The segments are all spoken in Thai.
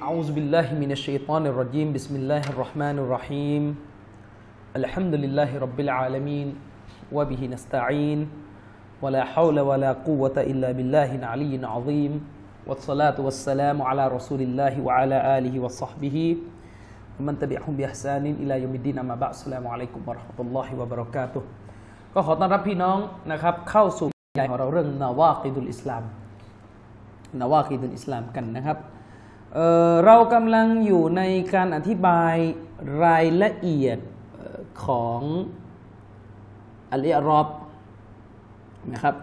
أعوذ بالله من الشيطان الرجيم بسم الله الرحمن الرحيم الحمد لله رب العالمين وبه نستعين ولا حول ولا قوة إلا بالله العلي العظيم والصلاة والسلام على رسول الله وعلى آله وصحبه ومن تبعهم بإحسان إلى يوم الدين أما بعد السلام عليكم ورحمة الله وبركاته ก็ขอต้อนรับพี่น้องนะครับเข้าสู่ใหญ่ของเราเรื่องนาวากิดุลอิสลามนาวากิดุลอิสลามกันนะครับ เเรากำลังอยู่ในการอธิบายรายละเอียดของอัลอิรอบนะครับ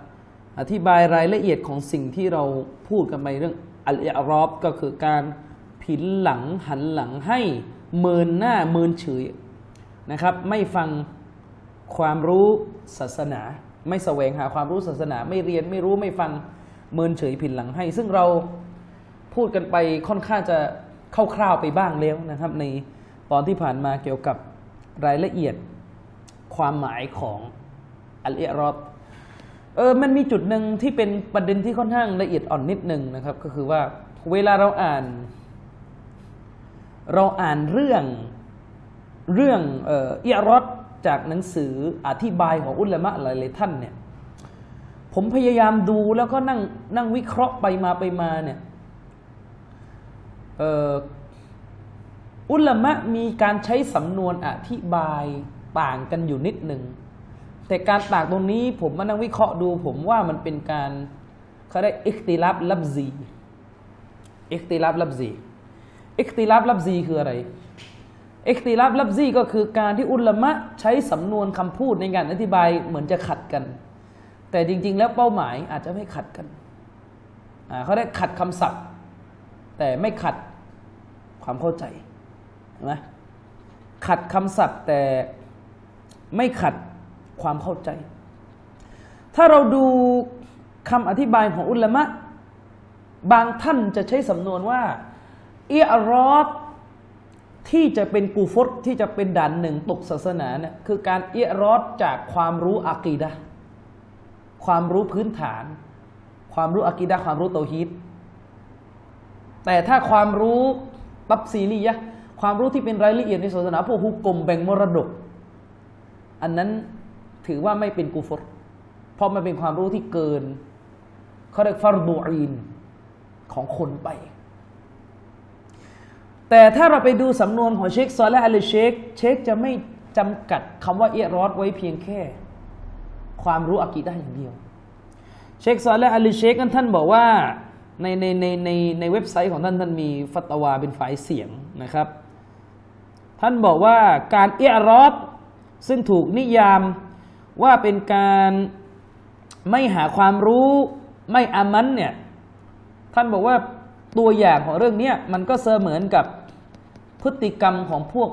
อธิบายรายละเอียดของสิ่งที่เราพูดกันไปเรื่องอัลอิรอบก็คือการผินหลังหันหลังให้เมินหน้าเมินเฉยนะครับ ไม่ฟังความรู้ศาสนา ไม่แสวงหาความรู้ศาสนา ไม่เรียนไม่รู้ไม่ฟังเมินเฉยผินหลังให้ ซึ่งเรา พูดกันไปค่อนข้างจะคร่าวๆไปบ้างแล้วนะครับ ในตอนที่ผ่านมาเกี่ยวกับรายละเอียดความหมายของอัลอรอบเออมันมีจุดหนึ่งที่เป็นประเด็นที่ค่อนข้างละเอียดอ่อนนิดหนึ่งนะครับ ก็คือว่าเวลาเราอ่าน เราอ่านเรื่องเรื่องเอ่ออิรอดจากหนังสืออธิบายของอุลามะหลายๆท่านเนี่ยผมพยายามดูแล้วก็นั่งนั่งวิเคราะห์ไปมาไปมาเนี่ย อุลามะมีการใช้สำนวนอธิบายต่างกันอยู่นิดหนึ่ง แต่การต่างตรงนี้ผมมานั่งวิเคราะห์ดู ผมว่ามันเป็นการเขาได้อิคติลับลับซีอิคติลับลับซีอิคติลับลับซีคืออะไรอิคติลับลับซีก็คือการที่อุลามะใช้สำนวนคำพูดในการอธิบายเหมือนจะขัดกัน แต่จริง ๆ แล้วเป้าหมายอาจจะไม่ขัดกันเขาได้ขัดคำศัพท์ แต่ไม่ขัด ความเข้าใจนไหมขัดคำศัพท์แต่ไม่ขัดความเข้าใจ ถ้าเราดูคำอธิบายของอุลามะ บางท่านจะใช้สำนวนว่าอิอรอดที่จะเป็นกูฟตที่จะเป็นด่านหนึ่งตกศาสนาเนี่ยคือการเอิอรอดจากความรู้อากีดะความรู้พื้นฐาน ความรู้อากีดะความรู้เตาฮีดแต่ถ้าความรู้ ตับซีลียะความรู้ที่เป็นรายละเอียดในศาสนาพวกฮุกกลมแบ่งมรดก อันนั้นถือว่าไม่เป็นกูฟรเพราะมันเป็นความรู้ที่เกินเขาเรียกฟารดูอีนของคนไป แต่ถ้าเราไปดูสำนวนของเชคซอและอัลเชคเชคจะไม่จำกัดคำว่าเอรอดไว้เพียงแค่ ความรู้อากีดะห์อย่างเดียว เชคซอและอัลเชคนั้นท่านบอกว่า ในในในในในเว็บไซต์ของท่านท่านมีฟัตวาเป็นฝ่ายเสียงนะครับ ท่านบอกว่าการเอรอดซึ่งถูกนิยามว่าเป็นการไม่หาความรู้ไม่อามันเนี่ยท่านบอกว่าตัวอย่างของเรื่องนี้มันก็เสมือนกับพฤติกรรมของพวก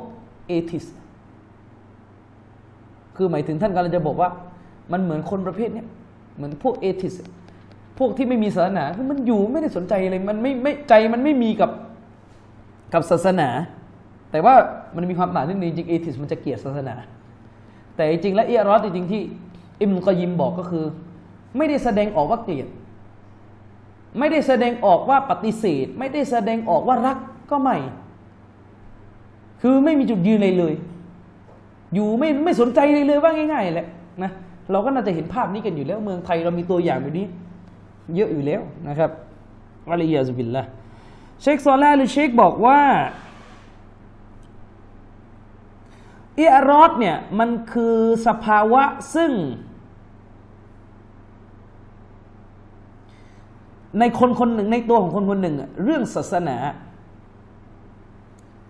เอทิสคือหมายถึงท่านกำลังจะบอกว่า มันเหมือนคนประเภทนี้เหมือนพวกเอทิส พวกที่ไม่มีศาสนาคือมันอยู่ไม่ได้สนใจเลยมันไม่ไม่ใจมันไม่มีกับกับศาสนา แต่ว่ามันมีความต่างนิดนึงจริงเอทิสมันจะเกลียดศาสนา แต่จริงแล้วเอรอสจริงที่อิมกอยิมบอกก็คือ ไม่ได้แสดงออกว่าเกลียด ไม่ได้แสดงออกว่าปฏิเสธ ไม่ได้แสดงออกว่ารักก็ไม่ คือไม่มีจุดยืนเลยเลย อยู่ไม่ไม่สนใจเลยเลยว่าง่ายๆแหละนะเราก็น่าจะเห็นภาพนี้กันอยู่แล้วเมืองไทยเรามีตัวอย่างแบบนี้ เยอะอยู่แล้วนะครับอะลัยาซุบิลละเชคซอลาหรือเชคบอกว่าอิอรอดเนี่ยมันคือสภาวะซึ่ง ในคนคนหนึ่งในตัวของคนคนหนึ่ง เรื่องศาสนา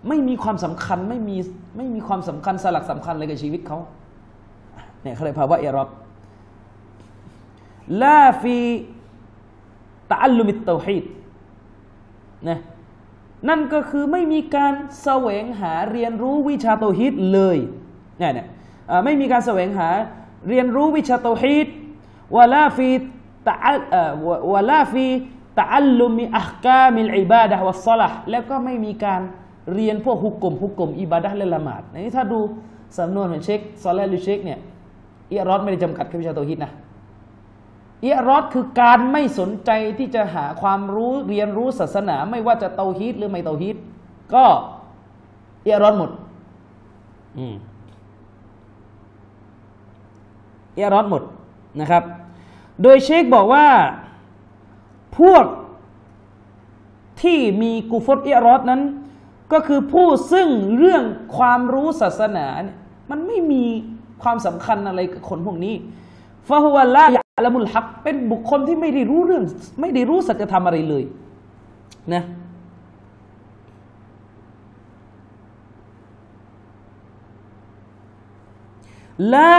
ไม่มีความสำคัญไม่มีไม่มีความสำคัญสลักสำคัญเลยกับชีวิตเขาเนี่ยเขาเลยภาวะอิรอบลาฟี ตะอัลลุมิตเตาฮีดนะนั่นก็คือไม่มีการแสวงหาเรียนรู้วิชาเตาฮีดเลยเนี่ยเนี่ยไม่มีการแสวงหาเรียนรู้วิชาเตาฮีดวลาฟีตะวะลาฟีตะอัลลุมิอัคกามิลอิบาดะวัสซละแล้วก็ไม่มีการเรียนพวกฮุกกลมฮุกกลมอิบาดะและละหมาดนี่ถ้าดูสำนวนของเชคซอลและลูเชคเนี่ยอิรอดไม่ได้จำกัดแค่วิชาเตาฮีดนะ อิรอดคือการไม่สนใจที่จะหาความรู้เรียนรู้ศาสนา ไม่ว่าจะเตาฮีดหรือไม่เตาฮีดก็อิรอดหมดอืมอิรอดหมดนะครับ โดยเชคบอกว่าพวกที่มีกุฟตอิรอดนั้น ก็คือผู้ซึ่งเรื่องความรู้ศาสนาเนี่ยมันไม่มีความสำคัญอะไรกับคนพวกนี้ฟาฮุวะลา ยะละมุลฮักเป็นบุคคลที่ไม่ได้รู้เรื่อง ไม่ได้รู้สัจธรรมอะไรเลยนะลา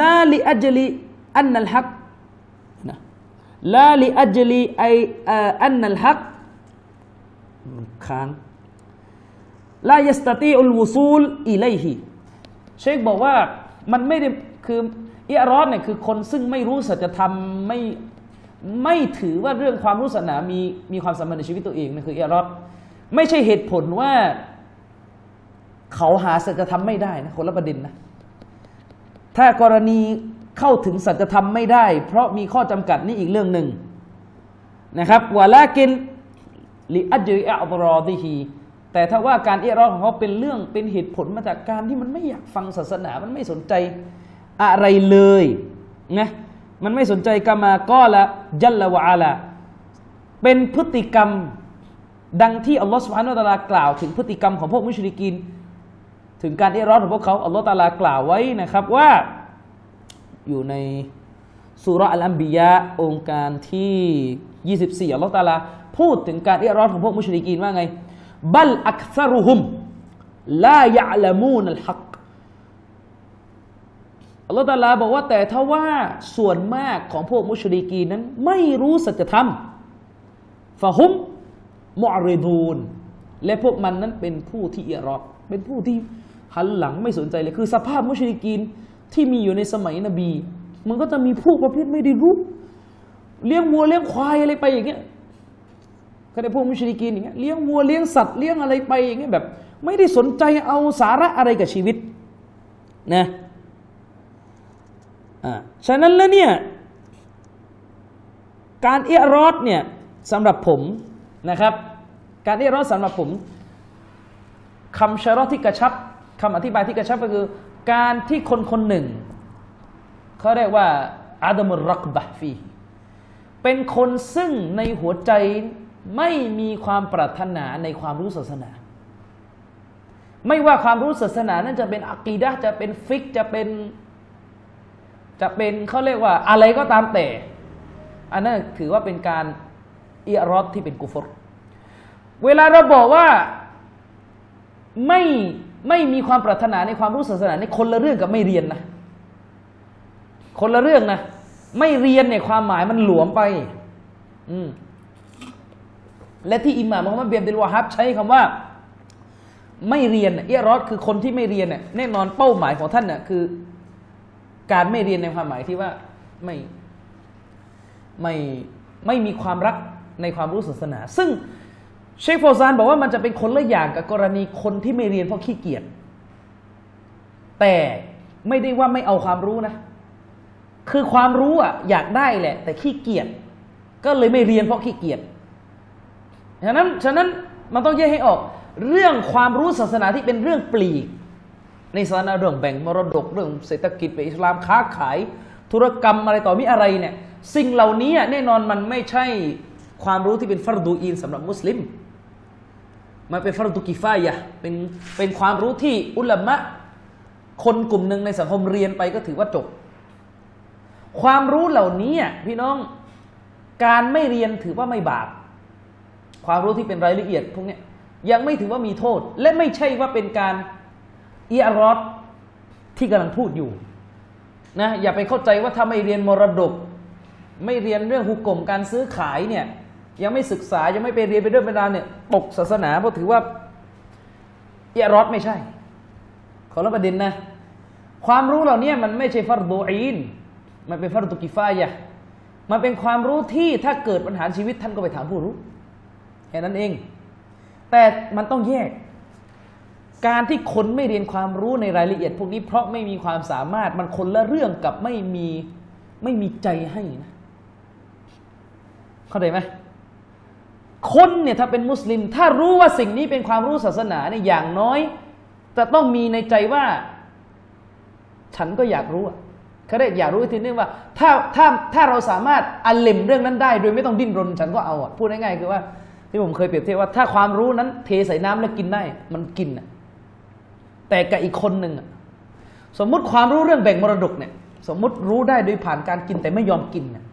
ลาลิอัจลิอันนัลฮักนะลาลิอัจลิไออันนัลฮักมันค้างลายัสตตีอุลวุซูลอิเลฮิเชคบอกว่ามันไม่ได้คือ อิอรอดเนี่ยคือคนซึ่งไม่รู้สัจธรรมไม่ไม่ถือว่าเรื่องความรู้ศาสนามีมีความสำคัญในชีวิตตัวเองนั่นคืออิอรอดไม่ใช่เหตุผลว่าเขาหาสัจธรรมไม่ได้นะคนละประเด็นนะถ้ากรณีเข้าถึงสัจธรรมไม่ได้ เพราะมีข้อจำกัดนี่อีกเรื่องหนึ่งนะครับวะลากินลิอัจริอัลรอดิฮีแต่ถ้าว่าการเอรอของเขาเป็นเรื่องเป็นเหตุผลมาจากการที่มันไม่อยากฟังศาสนา มันไม่สนใจ อะไรเลยนะมันไม่สนใจกามาก็ละยัลละวะอาลาเป็นพฤติกรรมดังที่อัลลอฮฺสุบฮานาตะลากล่าว ถึงพฤติกรรมของพวกมุชริกิน ถึงการเอะรอของพวกเขาอัลลอฮฺตาลากล่าวไว้นะครับว่าอยู่ในสุรอัลอัมบียะองค์การที่ 24อัลลอฮฺตาลาพูดถึงการเอะรอของพวกมุชริกีนว่าไงบัลอักซารุฮุมลายะลามูนัลฮัก อัลลอฮฺตาลาบอกว่าแต่ถ้าว่าส่วนมากของพวกมุชริกีนนั้น ไม่รู้สัจธรรมฟะฮุมมอริดูนและพวกมันนั้นเป็นผู้ที่เอะรอเป็นผู้ที่หันหลังไม่สนใจเลยคือ สภาพมุชริกีนที่มีอยู่ในสมัยนบี มันก็จะมีผู้ประเภทไม่ได้รู้เลี้ยงวัวเลี้ยงควายอะไรไปอย่างเงี้ยก็ได้พวกมุชริกีนอย่างเงี้ยเลี้ยงวัวเลี้ยงสัตว์เลี้ยงอะไรไปอย่างเงี้ยแบบ ไม่ได้สนใจเอาสาระอะไรกับชีวิตนะ อ่าฉะนั้นแล้วเนี่ยการเอะรอดเนี่ยสำหรับผมนะครับ การเอะรอดสำหรับผมคำชะรอที่กระชับคำอธิบายที่กระชับก็คือ การที่คนคนหนึ่งเขาเรียกว่าอาดมุรักบะฟีเป็นคนซึ่งในหัวใจไม่มีความปรารถนาในความรู้ศาสนา ไม่ว่าความรู้ศาสนานั้นจะเป็นอักีดะจะเป็นฟิกจะเป็น จะเป็นเขาเรียกว่าอะไรก็ตามแต่ อันนั้นถือว่าเป็นการอิรอดที่เป็นกุฟร เวลาเราบอกว่าไม่ไม่มีความปรารถนาในความรู้ศาสนาในคนละเรื่องกับไม่เรียนนะ คนละเรื่องนะ ไม่เรียนเนี่ยความหมายมันหลวมไป อืมและที่อิหม่ามมุฮัมมัดเบียมดิลวาฮับใช้คำว่า ไม่เรียนเอะรอดคือคนที่ไม่เรียนเนี่ยแน่นอนเป้าหมายของท่านเนี่ยคือ การไม่เรียนในความหมายที่ว่าไม่ไม่ไม่มีความรักในความรู้ศาสนา ซึ่งเชคโฟซานบอกว่ามันจะเป็นคนละอย่างกับกรณีคนที่ไม่เรียนเพราะขี้เกียจแต่ไม่ได้ว่าไม่เอาความรู้นะ คือความรู้อะอยากได้แหละ แต่ขี้เกียจก็เลยไม่เรียนเพราะขี้เกียจฉะนั้นฉะนั้นมันต้องแยกให้ออก เรื่องความรู้ศาสนาที่เป็นเรื่องปลีก ในศาสนาเรื่องแบ่งมรดกเรื่องเศรษฐกิจไปอิสลามค้าขาย ธุรกรรมอะไรต่อมีอะไรเนี่ยสิ่งเหล่านี้แน่นอนมันไม่ใช่ความรู้ที่เป็นฟัรดูอินสำหรับมุสลิม มันเป็นฟัรดูกิฟายะเป็นเป็นความรู้ที่อุลามะ คนกลุ่มหนึ่งในสังคมเรียนไปก็ถือว่าจบ ความรู้เหล่านี้พี่น้องการไม่เรียนถือว่าไม่บาปความรู้ที่เป็นรายละเอียดพวกนี้ยังไม่ถือว่ามีโทษ และไม่ใช่ว่าเป็นการ อีอารอดที่กำลังพูดอยู่นะอย่าไปเข้าใจว่าถ้าไม่เรียนมรดก ไม่เรียนเรื่องหุกกลมการซื้อขายเนี่ยยังไม่ศึกษายังไม่ไปเรียนไปเรื่องเวลาเนี่ยตกศาสนาเพราะถือว่าอีอารอดไม่ใช่ ขอรับประเด็นนะ ความรู้เหล่านี้มันไม่ใช่ฟัรดูอีนมันเป็นฟัรดูกิฟายะมันเป็นความรู้ที่ถ้าเกิดปัญหาชีวิตท่านก็ไปถามผู้รู้แค่นั้นเอง แต่มันต้องแยก การที่คนไม่เรียนความรู้ในรายละเอียด พวกนี้เพราะไม่มีความสามารถมันคนละเรื่องกับไม่มีไม่มีใจให้นะเข้าใจไหมคนเนี่ยถ้าเป็นมุสลิม ถ้ารู้ว่าสิ่งนี้เป็นความรู้ศาสนาเนี่ยอย่างน้อยจะต้องมีในใจว่า ฉันก็อยากรู้อะเขาได้อยากรู้ทีนึงว่า ถ้าถ้าถ้าเราสามารถอัลลิมเรื่องนั้นได้ โดยไม่ต้องดิ้นรน ฉันก็เอาอะพูดง่ายๆคือว่าที่ผมเคยเปรียบเทียบว่าถ้าความรู้นั้นเทใส่น้ำแล้วกินได้ มันกินอะ แต่กับอีกคนหนึ่งอะสมมุติความรู้เรื่องแบ่งมรดกเนี่ย สมมุติรู้ได้โดยผ่านการกินแต่ไม่ยอมกินเนี่ย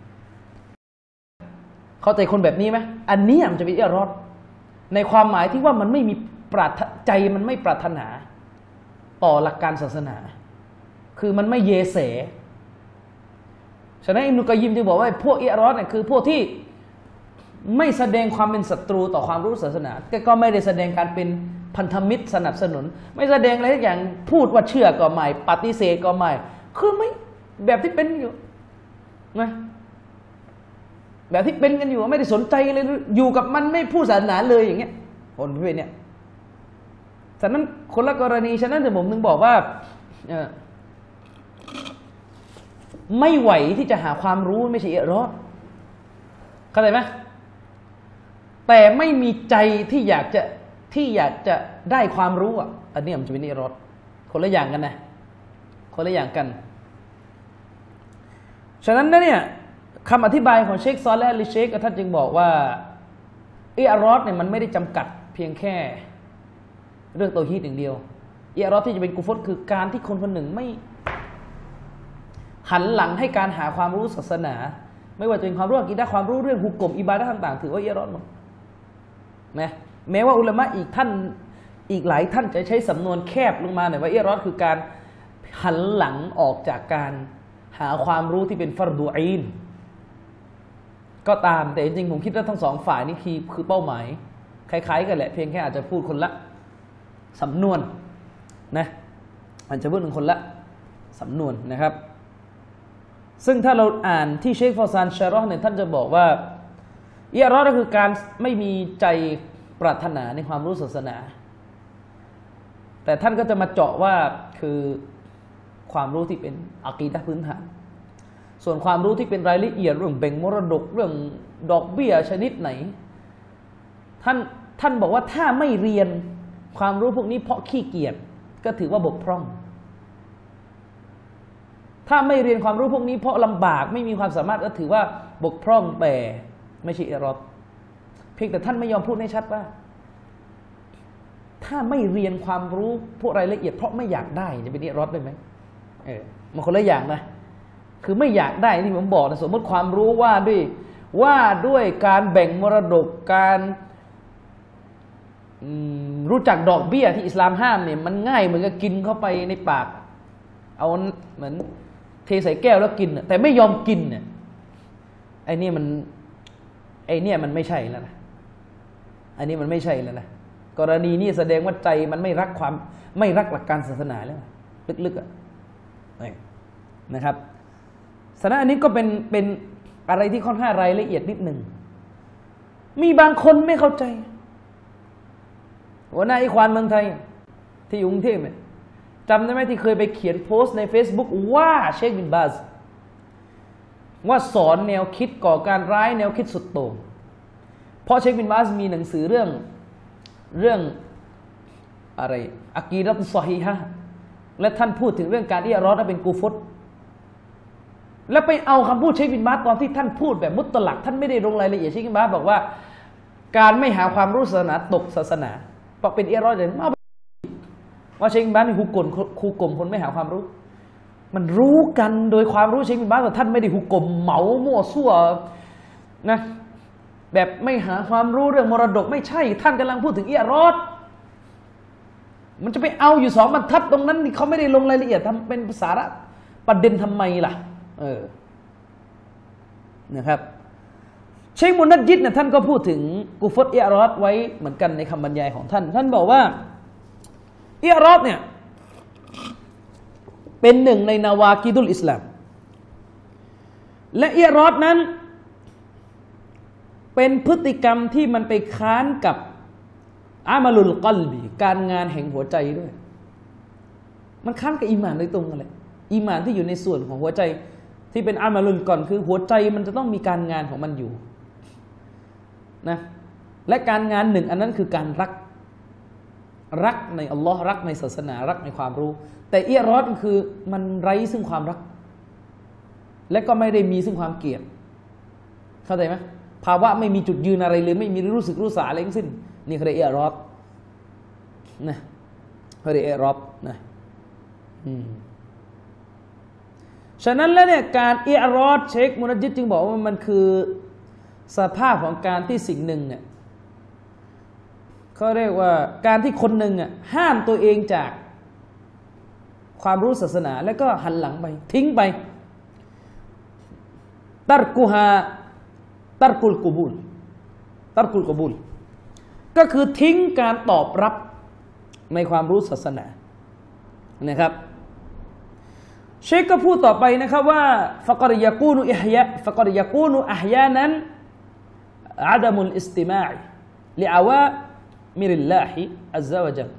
เข้าใจคนแบบนี้ไหมอันนี้มันจะเป็นเอรอดในความหมายที่ว่ามันไม่มีปรารถใจมันไม่ปรารถนา ต่อหลักการศาสนา คือมันไม่เยเสฉะนั้นอิมนุกยิมจึงบอกว่าพวกเอรอดเนี่ยคือพวกที่ไม่แสดงความเป็นศัตรูต่อความรู้ศาสนา ก็ไม่ได้แสดงการเป็น พันธมิตรสนับสนุน ไม่แสดงอะไรทุกอย่างพูดว่าเชื่อก็ไม่ปฏิเสธก็ไม่คือไม่แบบที่เป็นอยู่นะแบบที่เป็นกันอยู่ไม่ได้สนใจเลยอยู่กับมันไม่พูดศาสนาเลยอย่างเงี้ยคนประเภทเนี้ยฉะนั้นคนละกรณีฉะนั้นผมถึงบอกว่าไม่ไหวที่จะหาความรู้ไม่ใช่เอรอดเข้าใจไหมแต่ไม่มีใจที่อยากจะ ที่อยากจะได้ความรู้อะอันนี้มันจะเป็นเอรอดคนละอย่างกันนะคนละอย่างกัน ฉะนั้นนะเนี่ยคำอธิบายของเชคซอลและลิเชคท่านจึงบอกว่าอิอารอดเนี่ยมันไม่ได้จำกัดเพียงแค่เรื่องตัวฮีดอย่างเดียวอิอารอดที่จะเป็นกุฟตคือการที่คนคนหนึ่งไม่ หันหลังให้การหาความรู้ศาสนา ไม่ว่าจะเป็นความรู้กีดาความรู้เรื่องหุกกลมอิบาดะต่าง ๆ ถือว่าอิอารอดหมดนะ แม้ว่าอุลามะอีกท่านอีกหลายท่านจะใช้สำนวนแคบลงมาหน่อยว่าอิอรอดคือการหันหลังออกจากการหาความรู้ที่เป็นฟารดูอีนก็ตามแต่จริงๆผมคิดว่าทั้งสองฝ่ายนี่คือคือเป้าหมาย คล้ายๆกันแหละเพียงแค่อาจจะพูดคนละสำนวนนะอาจจะพูดถึงคนละสำนวนนะครับ ซึ่งถ้าเราอ่านที่เชคฟอซานชารอเนี่ยท่านจะบอกว่าเอรอก็คือการไม่มีใจ ปรารถนาในความรู้ศาสนา แต่ท่านก็จะมาเจาะว่าคือความรู้ที่เป็นอักีดะพื้นฐาน ส่วนความรู้ที่เป็นรายละเอียดเรื่องแบ่งมรดกเรื่องดอกเบี้ยชนิดไหน ท่านท่านบอกว่าถ้าไม่เรียนความรู้พวกนี้เพราะขี้เกียจก็ถือว่าบกพร่อง ถ้าไม่เรียนความรู้พวกนี้เพราะลำบากไม่มีความสามารถก็ถือว่าบกพร่องแต่ไม่ใช่เอรอบ พียงแต่ท่านไม่ยอมพูดให้ชัดว่า ถ้าไม่เรียนความรู้พวกรายละเอียด เพราะไม่อยากได้จะเป็นเอรอบได้ไหมเออมันคนละอย่างนะ คือไม่อยากได้ที่ผมบอกนะสมมติความรู้ว่าด้วยว่าด้วยการแบ่งมรดกการรู้จักดอกเบี้ยที่อิสลามห้ามเนี่ยมันง่ายเหมือนกับกินเข้าไปในปาก เอาเหมือนเทใส่แก้วแล้วกินแต่ไม่ยอมกินเนี่ยไอ้นี่มันไอ้นี่มันไม่ใช่แล้วนะ อันนี้มันไม่ใช่แล้วนะกรณีนี้แสดงว่าใจมันไม่รักความไม่รักหลักการศาสนาแล้ว ลึกๆอะนะครับสนะอันนี้ก็เป็นเป็นอะไรที่ค่อนข้างรายละเอียดนิดหนึ่งมีบางคนไม่เข้าใจหัวหน้าไอควานเมืองไทย ที่กรุงเทพเนี่ยจำได้ไหมที่เคยไปเขียนโพสต์ใน Facebook ว่าเชคบินบาสว่าสอนแนวคิดก่อการร้ายแนวคิดสุดโต่ง เพราะเชคบินบาสมีหนังสือเรื่องเรื่องอะไรอากีรัตซอฮีฮะและท่านพูดถึงเรื่องการที่อรอดเป็นกูฟตแล้วไปเอาคำพูดเชคบินบาสตอนที่ท่านพูดแบบมุตตลัก ท่านไม่ได้ลงรายละเอียดเชคบินบาสบอกว่า การไม่หาความรู้ศาสนาตกศาสนาเพราะเป็นเอรอยเลยมาว่าเชคบินบาสนี่คูกลคูกลมคนไม่หาความรู้ มันรู้กันโดยความรู้เชคบินบาสแต่ท่านไม่ได้หุกกลมเหมามั่วซั่วนะ แบบไม่หาความรู้เรื่องมรดก ไม่ใช่ ท่านกำลังพูดถึงเอียรอด มันจะไปเอาอยู่สองบรรทัดตรงนั้นนี่เขาไม่ได้ลงรายละเอียดทำเป็นภาษาประเด็นทำไมล่ะ เออนะครับเชคมุนัดยิดเนี่ยท่านก็พูดถึงกูฟตเอียรอดไว้เหมือนกันในคำบรรยายของท่าน ท่านบอกว่าเอียรอดเนี่ยเป็นหนึ่งในนาวากิดุลอิสลาม และเอียรอดนั้น เป็นพฤติกรรมที่มันไปค้านกับอามาลุลกลบีการงานแห่งหัวใจด้วย มันค้านกับอิมานโดยตรงกันเลยอิมานที่อยู่ในส่วนของหัวใจที่เป็นอามาลุนก่อนคือหัวใจมันจะต้องมีการงานของมันอยู่นะและการงานหนึ่งอันนั้นคือการรักรักในอัลลอฮ์รักในศาสนารักในความรู้ แต่เอียรอดคือมันไร้ซึ่งความรัก และก็ไม่ได้มีซึ่งความเกลียดเข้าใจไหม ภาวะไม่มีจุดยืนอะไรเลย ไม่มีรู้สึกรู้สาอะไรทั้งสิ้น นี่เขาเรียกเอรอดนะเขาเรียกเอรอดนะอืมฉะนั้นแล้วเนี่ยการเอรอดเช็คมุนจิตจึงบอกว่ามันคือสภาพของการที่สิ่งหนึ่งเนี่ยเขาเรียกว่าการที่คนหนึ่งอะห้ามตัวเองจากความรู้ศาสนา แล้วก็หันหลังไป ทิ้งไปตัรกุฮา ตัรกุลกูบุลตัรกุลกูบุลก็คือทิ้งการตอบรับในความรู้ศาสนานะครับ เชคก็พูดต่อไปนะครับว่าฟะกรยากูนุอิฮยะฟะกรยากูนุอัฮยานั้นอาดมุลอิสติมาอิลิอาวะมิริลลาฮิอัลซาวะจัล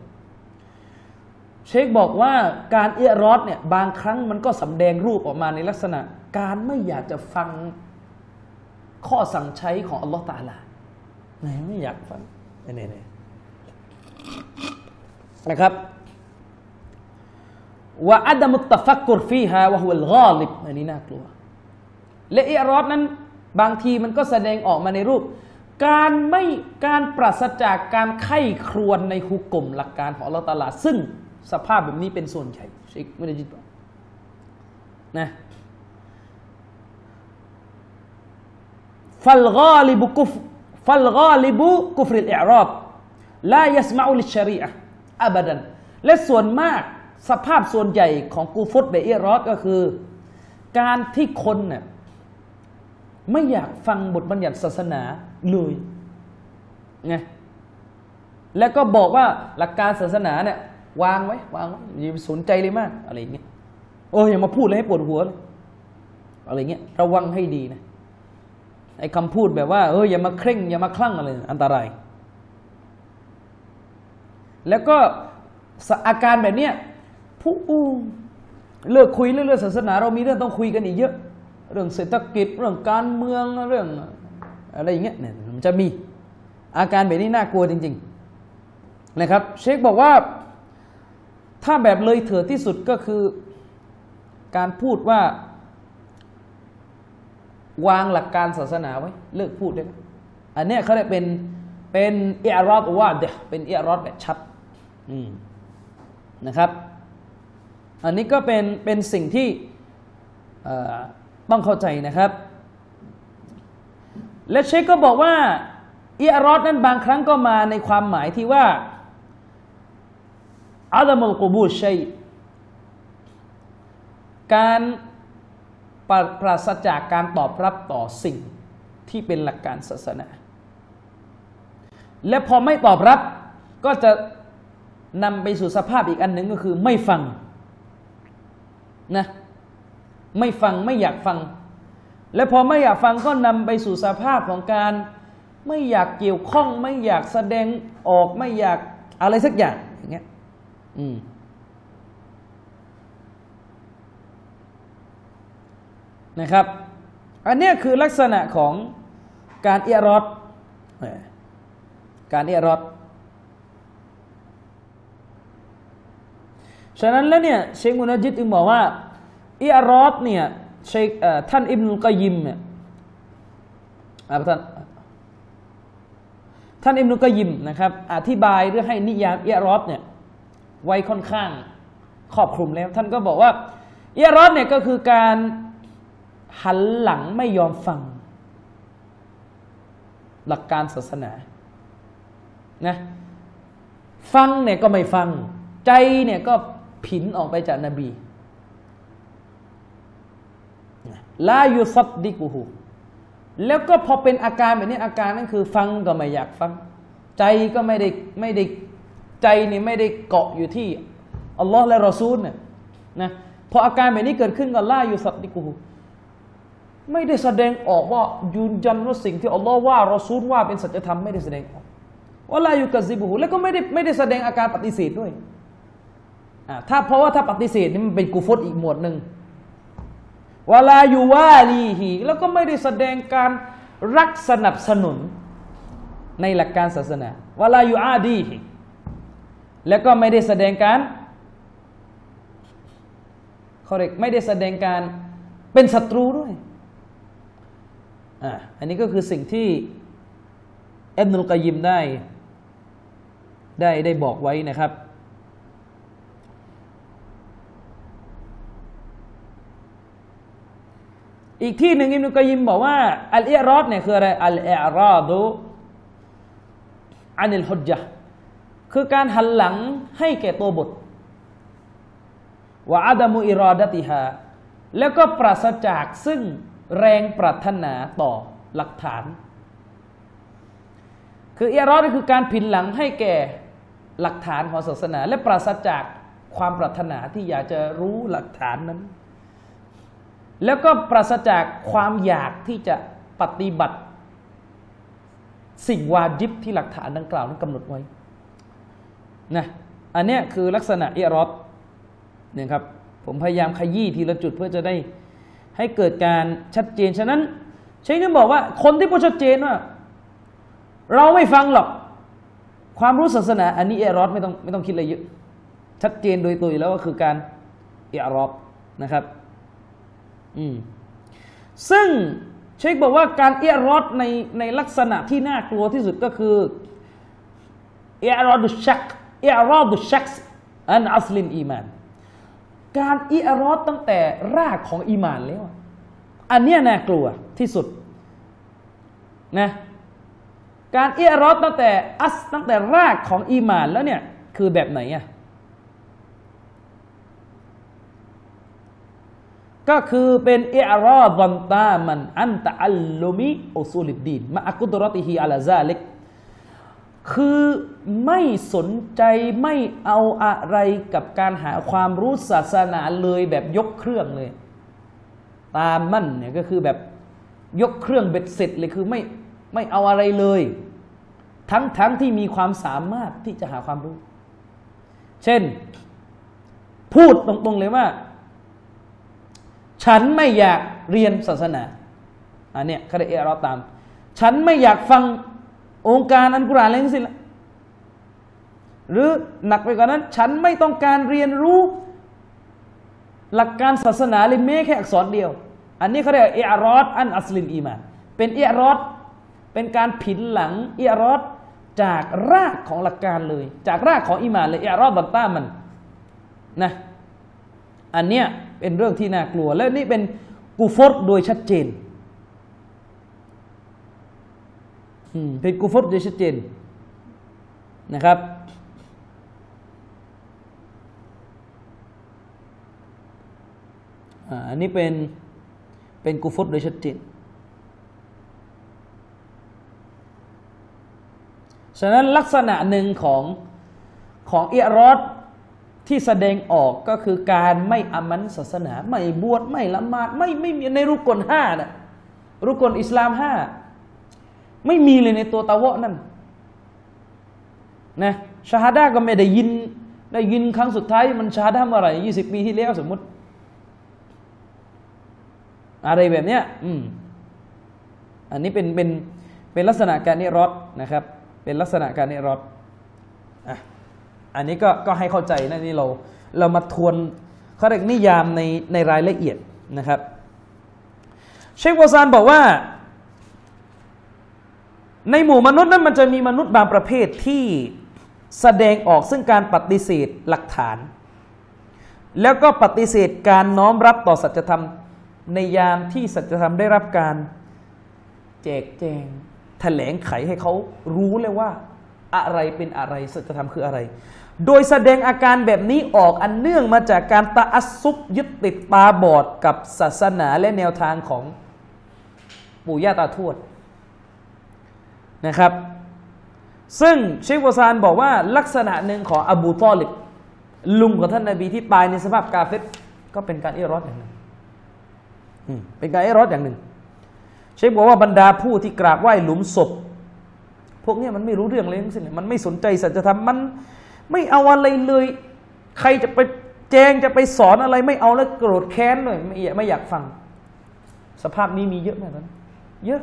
เชคบอกว่าการเอียรอดเนี่ยบางครั้งมันก็สำแดงรูปออกมาในลักษณะ การไม่อยากจะฟัง ข้อสั่งใช้ของอัลลอฮฺตาลาไหนไม่อยากฟังนี่นี่นะครับว่าอัดมุตตฟักกุรฟีฮาวะฮุลกาลิบอันนี้น่ากลัว และอิรอดนั้น บางทีมันก็แสดงออกมาในรูป การไม่การปราศจากการไข้ครวนในหุกกลมหลักการของอัลลอฮฺตาลา ซึ่งสภาพแบบนี้เป็นส่วนใหญ่ชิกไม่ได้จิตบอกนะ ฟัลกาลิบุกุฟฟัลกาลิบุกุฟริลอิรอบลายัสมาอุลิชรีอะอับดันและส่วนมากสภาพส่วนใหญ่ของกูฟตเบอิรอดก็คือ การที่คนเนี่ยไม่อยากฟังบทบัญญัติศาสนาเลยไงแล้วก็บอกว่าหลักการศาสนาเนี่ยวางไว้วางไว้อย่าสนใจเลยมาก อะไรเงี้ยโอ้ยอย่ามาพูดเลยให้ปวดหัวเลยอะไรเงี้ยระวังให้ดีนะ ไอ้คำพูดแบบว่าเอออย่ามาเคร่ง อย่ามาคลั่งอะไรอันตราย แล้วก็อาการแบบเนี้ยผู้เลิกคุยเรื่องศาสนา เรามีเรื่องต้องคุยกันอีกเยอะ เรื่องเศรษฐกิจเรื่องการเมืองเรื่องอะไรอย่างเงี้ยเนี่ยมันจะมีอาการแบบนี้น่ากลัวจริง ๆ นะครับ เชคบอกว่าถ้าแบบเลยเถื่อที่สุดก็คือ การพูดว่า วางหลักการศาสนาไว้ เลิกพูดได้ไหมอันเนี้ยเขาเรียกเป็นเป็นเอรอดว่าเดเป็นเอรอดแบบชัดนะครับ อันนี้ก็เป็นเป็นสิ่งที่ต้องเข้าใจนะครับ และเชคก็บอกว่าอิอรอดนั้นบางครั้งก็มาในความหมายที่ว่าอัลมุลกูบูชัยการ ปราศจากการตอบรับต่อสิ่งที่เป็นหลักการศาสนา และพอไม่ตอบรับก็จะนำไปสู่สภาพอีกอันหนึ่งก็คือไม่ฟังนะไม่ฟังไม่อยากฟัง และพอไม่อยากฟังก็นำไปสู่สภาพของการไม่อยากเกี่ยวข้อง ไม่อยากแสดงออกไม่อยากอะไรสักอย่างอย่างเงี้ยอืม นะครับ อันนี้คือลักษณะของการเอียรอดการเอียรอดฉะนั้นแล้วเนี่ยเชคมุนจิตจึงบอกว่าอิอรอดเนี่ยเชคท่านอิบนุลกยิมเนี่ยท่านท่านอิบนุลกยิมนะครับอธิบายหรือให้นิยามอิอรอดเนี่ยไว้ค่อนข้างครอบคลุมแล้ว ท่านก็บอกว่าอิอรอดเนี่ยก็คือการ หันหลังไม่ยอมฟัง หลักการศาสนานะฟังเนี่ยก็ไม่ฟัง ใจเนี่ยก็ผินออกไปจากนบีลายุซับดิกูฮูแล้วก็พอเป็นอาการแบบนี้อาการนั้นคือ ฟังก็ไม่อยากฟัง ใจก็ไม่ได้ไม่ได้ใจนี่ไม่ได้เกาะอยู่ที่อัลลอฮ์และรอซูลเนี่ยนะพออาการแบบนี้เกิดขึ้นก็ลายุซับดิกูฮู ไม่ได้แสดงออกว่ายืนยันว่าสิ่งที่อัลลอฮ์ว่ารอซูลว่าเป็นสัจธรรมไม่ได้แสดงออกว่าลายุกะซิบูแล้วก็ไม่ได้ไม่ได้แสดงอาการปฏิเสธด้วยถ้าเพราะว่าถ้าปฏิเสธนี่มันเป็นกูฟตอีกหมวดหนึ่งวลาอยู่ว่าลีฮีแล้วก็ไม่ได้แสดงการรักสนับสนุนในหลักการศาสนาวลาอยู่อาดีฮิแล้วก็ไม่ได้แสดงการเขาเรียกไม่ได้แสดงการเป็นศัตรูด้วย อ่าอันนี้ก็คือสิ่งที่อิบนุลกยิมได้ได้ได้บอกไว้นะครับ อีกที่หนึ่งอิบนุกยิมบอกว่าอัลเอรอดเนี่ยคืออะไรอัลเอรอดุอันิลฮุจจ์คือการหันหลังให้แก่ตัวบทว่าอาดามุอิรอดติฮาแล้วก็ปราศจากซึ่ง แรงปรารถนาต่อหลักฐาน คืออิรอดคือการผินหลังให้แก่หลักฐานของศาสนา และปราศจากความปรารถนาที่อยากจะรู้หลักฐานนั้น แล้วก็ปราศจากความอยากที่จะปฏิบัติ สิ่งวาจิบที่หลักฐานดังกล่าวนั้นกำหนดไว้นะอันนี้คือลักษณะเอรอดเนี่ยครับผมพยายามขยี้ทีละจุดเพื่อจะได้ ให้เกิดการชัดเจน ฉะนั้นใช้นึกบอกว่า คนที่พูดชัดเจนว่า เราไม่ฟังหรอก ความรู้ศาสนา อันนี้เอรอดไม่ต้องไม่ต้องคิดอะไรเยอะชัดเจนโดยตัวอยู่แล้วก็คือการเอรอดนะครับ อืมซึ่งเชคบอกว่าการเอรอดในในลักษณะที่น่ากลัวที่สุดก็คือเอรอดุชักเอรอดุชักอันอัสลินอีมาน การอิรอดตั้งแต่รากของอีมานแล้ว อันเนี้ยน่ากลัวที่สุดนะการอิรอดตั้งแต่อัสตั้งแต่รากของอีมานแล้วเนี่ยคือแบบไหนอะก็คือเป็นอิรอดันตามันอันตะอัลลุมิอุซูลิดดีนมาอักุดรติฮีอัลาซาลิก คือไม่สนใจไม่เอาอะไรกับการหาความรู้ศาสนาเลยแบบยกเครื่องเลย ตามมั่นเนี่ยก็คือแบบยกเครื่องเบ็ดเสร็จเลยคือไม่ไม่เอาอะไรเลย ทั้งทั้งที่มีความสามารถที่จะหาความรู้ เช่น พูดตรงๆเลยว่า ฉันไม่อยากเรียนศาสนาอันเนี้ยคาเดเอเราตาม ฉันไม่อยากฟัง องค์การอันกุรอานอะไรทั้งสิ้นละหรือหนักไปกว่านั้น ฉันไม่ต้องการเรียนรู้หลักการศาสนาเลยแม้แค่อักษรเดียว อันนี้เขาเรียกเอรอดอันอัสลินอีมานเป็นเอรอดเป็นการผินหลังเอรอดจากรากของหลักการเลย จากรากของอีมานเลยเอรอดบัตต้ามันนะอันเนี้ยเป็นเรื่องที่น่ากลัว และนี่เป็นกูฟรโดยชัดเจน เป็นกูฟรโดยชัดเจนนะครับ อันนี้เป็น เป็นกูฟรโดยชัดเจนฉะนั้นลักษณะหนึ่งของของเอรอดที่แสดงออกก็คือการไม่อามันศาสนา ไม่บวชไม่ละหมาดไม่ไม่มีในรุกลห้านะรุกลอิสลามห้า ไม่มีเลยในตัวตะวะนั่นนะชาฮาดาก็ไม่ได้ยิน ได้ยินครั้งสุดท้าย มันชาฮาดาเมื่อไหร่ยี่สิบปีที่แล้วสมมติ อะไรแบบเนี้ยอืมอันนี้เป็นเป็นเป็นลักษณะการนิรอดนะครับ เป็นลักษณะการนิรอดอะอันนี้ก็ก็ให้เข้าใจนะนี่เรา เรามาทวนเขาเรียกนิยามในในรายละเอียดนะครับ เชควาซานบอกว่า ในหมู่มนุษย์นั้นมันจะมีมนุษย์บางประเภทที่แสดงออกซึ่งการปฏิเสธหลักฐาน แล้วก็ปฏิเสธการน้อมรับต่อสัจธรรมในยามที่สัจธรรมได้รับการแจกแจงแถลงไขให้เขารู้เลยว่า อะไรเป็นอะไรสัจธรรมคืออะไร โดยแสดงอาการแบบนี้ออกอันเนื่องมาจากการตะอัซุบยึดติดตาบอดกับศาสนาและแนวทางของปู่ย่าตาทวด นะครับ ซึ่งเชควาซานบอกว่าลักษณะหนึ่งของอบูตอลิบลุงของท่านนาบีที่ตายในสภาพกาเฟตก็เป็นการเอรอดอย่างหนึ่งเป็นการเอรอดอย่างหนึ่ง เชคบอกว่าบรรดาผู้ที่กราบไหว้หลุมศพ พวกนี้มันไม่รู้เรื่องเลยทั้งสิ้นมันไม่สนใจสัจธรรมมันไม่เอาอะไรเลย ใครจะไปแจงจะไปสอนอะไร ไม่เอาแล้วโกรธแค้นเลยไม่อยากไม่อยากฟัง สภาพนี้มีเยอะไหมากนเยอะ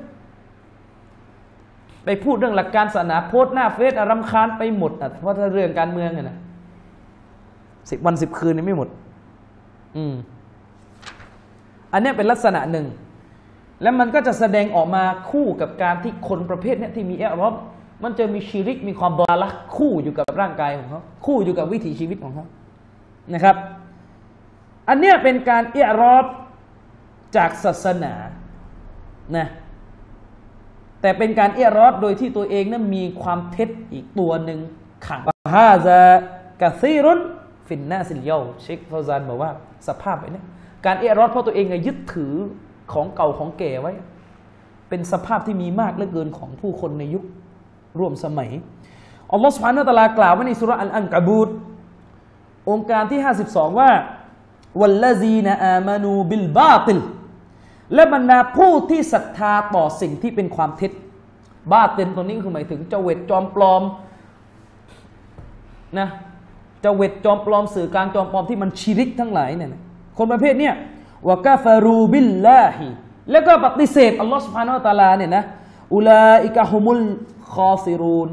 ไปพูดเรื่องหลักการศาสนาโพสหน้าเฟซอารำคาญไปหมดอะเพราะถ้าเรื่องการเมืองอะนะสิบวันสิบคืนนี่ไม่หมด อืม อันนี้เป็นลักษณะหนึ่ง แล้วมันก็จะแสดงออกมาคู่กับการที่คนประเภทนี้ที่มีแอรอบมันจะมีชีริกมีความบาละคู่อยู่กับร่างกายของเขาคู่อยู่กับวิถีชีวิตของเขานะครับ อันเนี้ยเป็นการเอรอบจากศาสนานะ แต่เป็นการเอรอบโดยที่ตัวเองนั้นมีความเท็จอีกตัวหนึ่งขังฮาจะกะซีรุนฟินนาซิลเยาเชคฟาซานบอกว่าสภาพไอ้นี่การเอรอบเพราะตัวเองยึดถือของเก่าของแก่ไว้ เป็นสภาพที่มีมากเหลือเกินของผู้คนในยุคร่วมสมัยอัลลอฮฺسبحانه وتعالىกล่าวไว้ในซูเราะห์อัลอังกะบูตโองการที่ 52 ว่าوالذين آمنوا بالباطل และบรรดาผู้ที่ศรัทธาต่อสิ่งที่เป็นความเท็จباطلตัวนี้คือหมายถึงเจว็ดจอมปลอมนะเจว็ดจอมปลอมสื่อการจอมปลอมที่มันชิริกทั้งหลายเนี่ยคนประเภทเนี้ยوكفروا باللهแล้วก็ปฏิเสธอัลลอฮฺسبحانه وتعالىเนี่ยนะอุลาอิกะฮุมุลคอซิรูน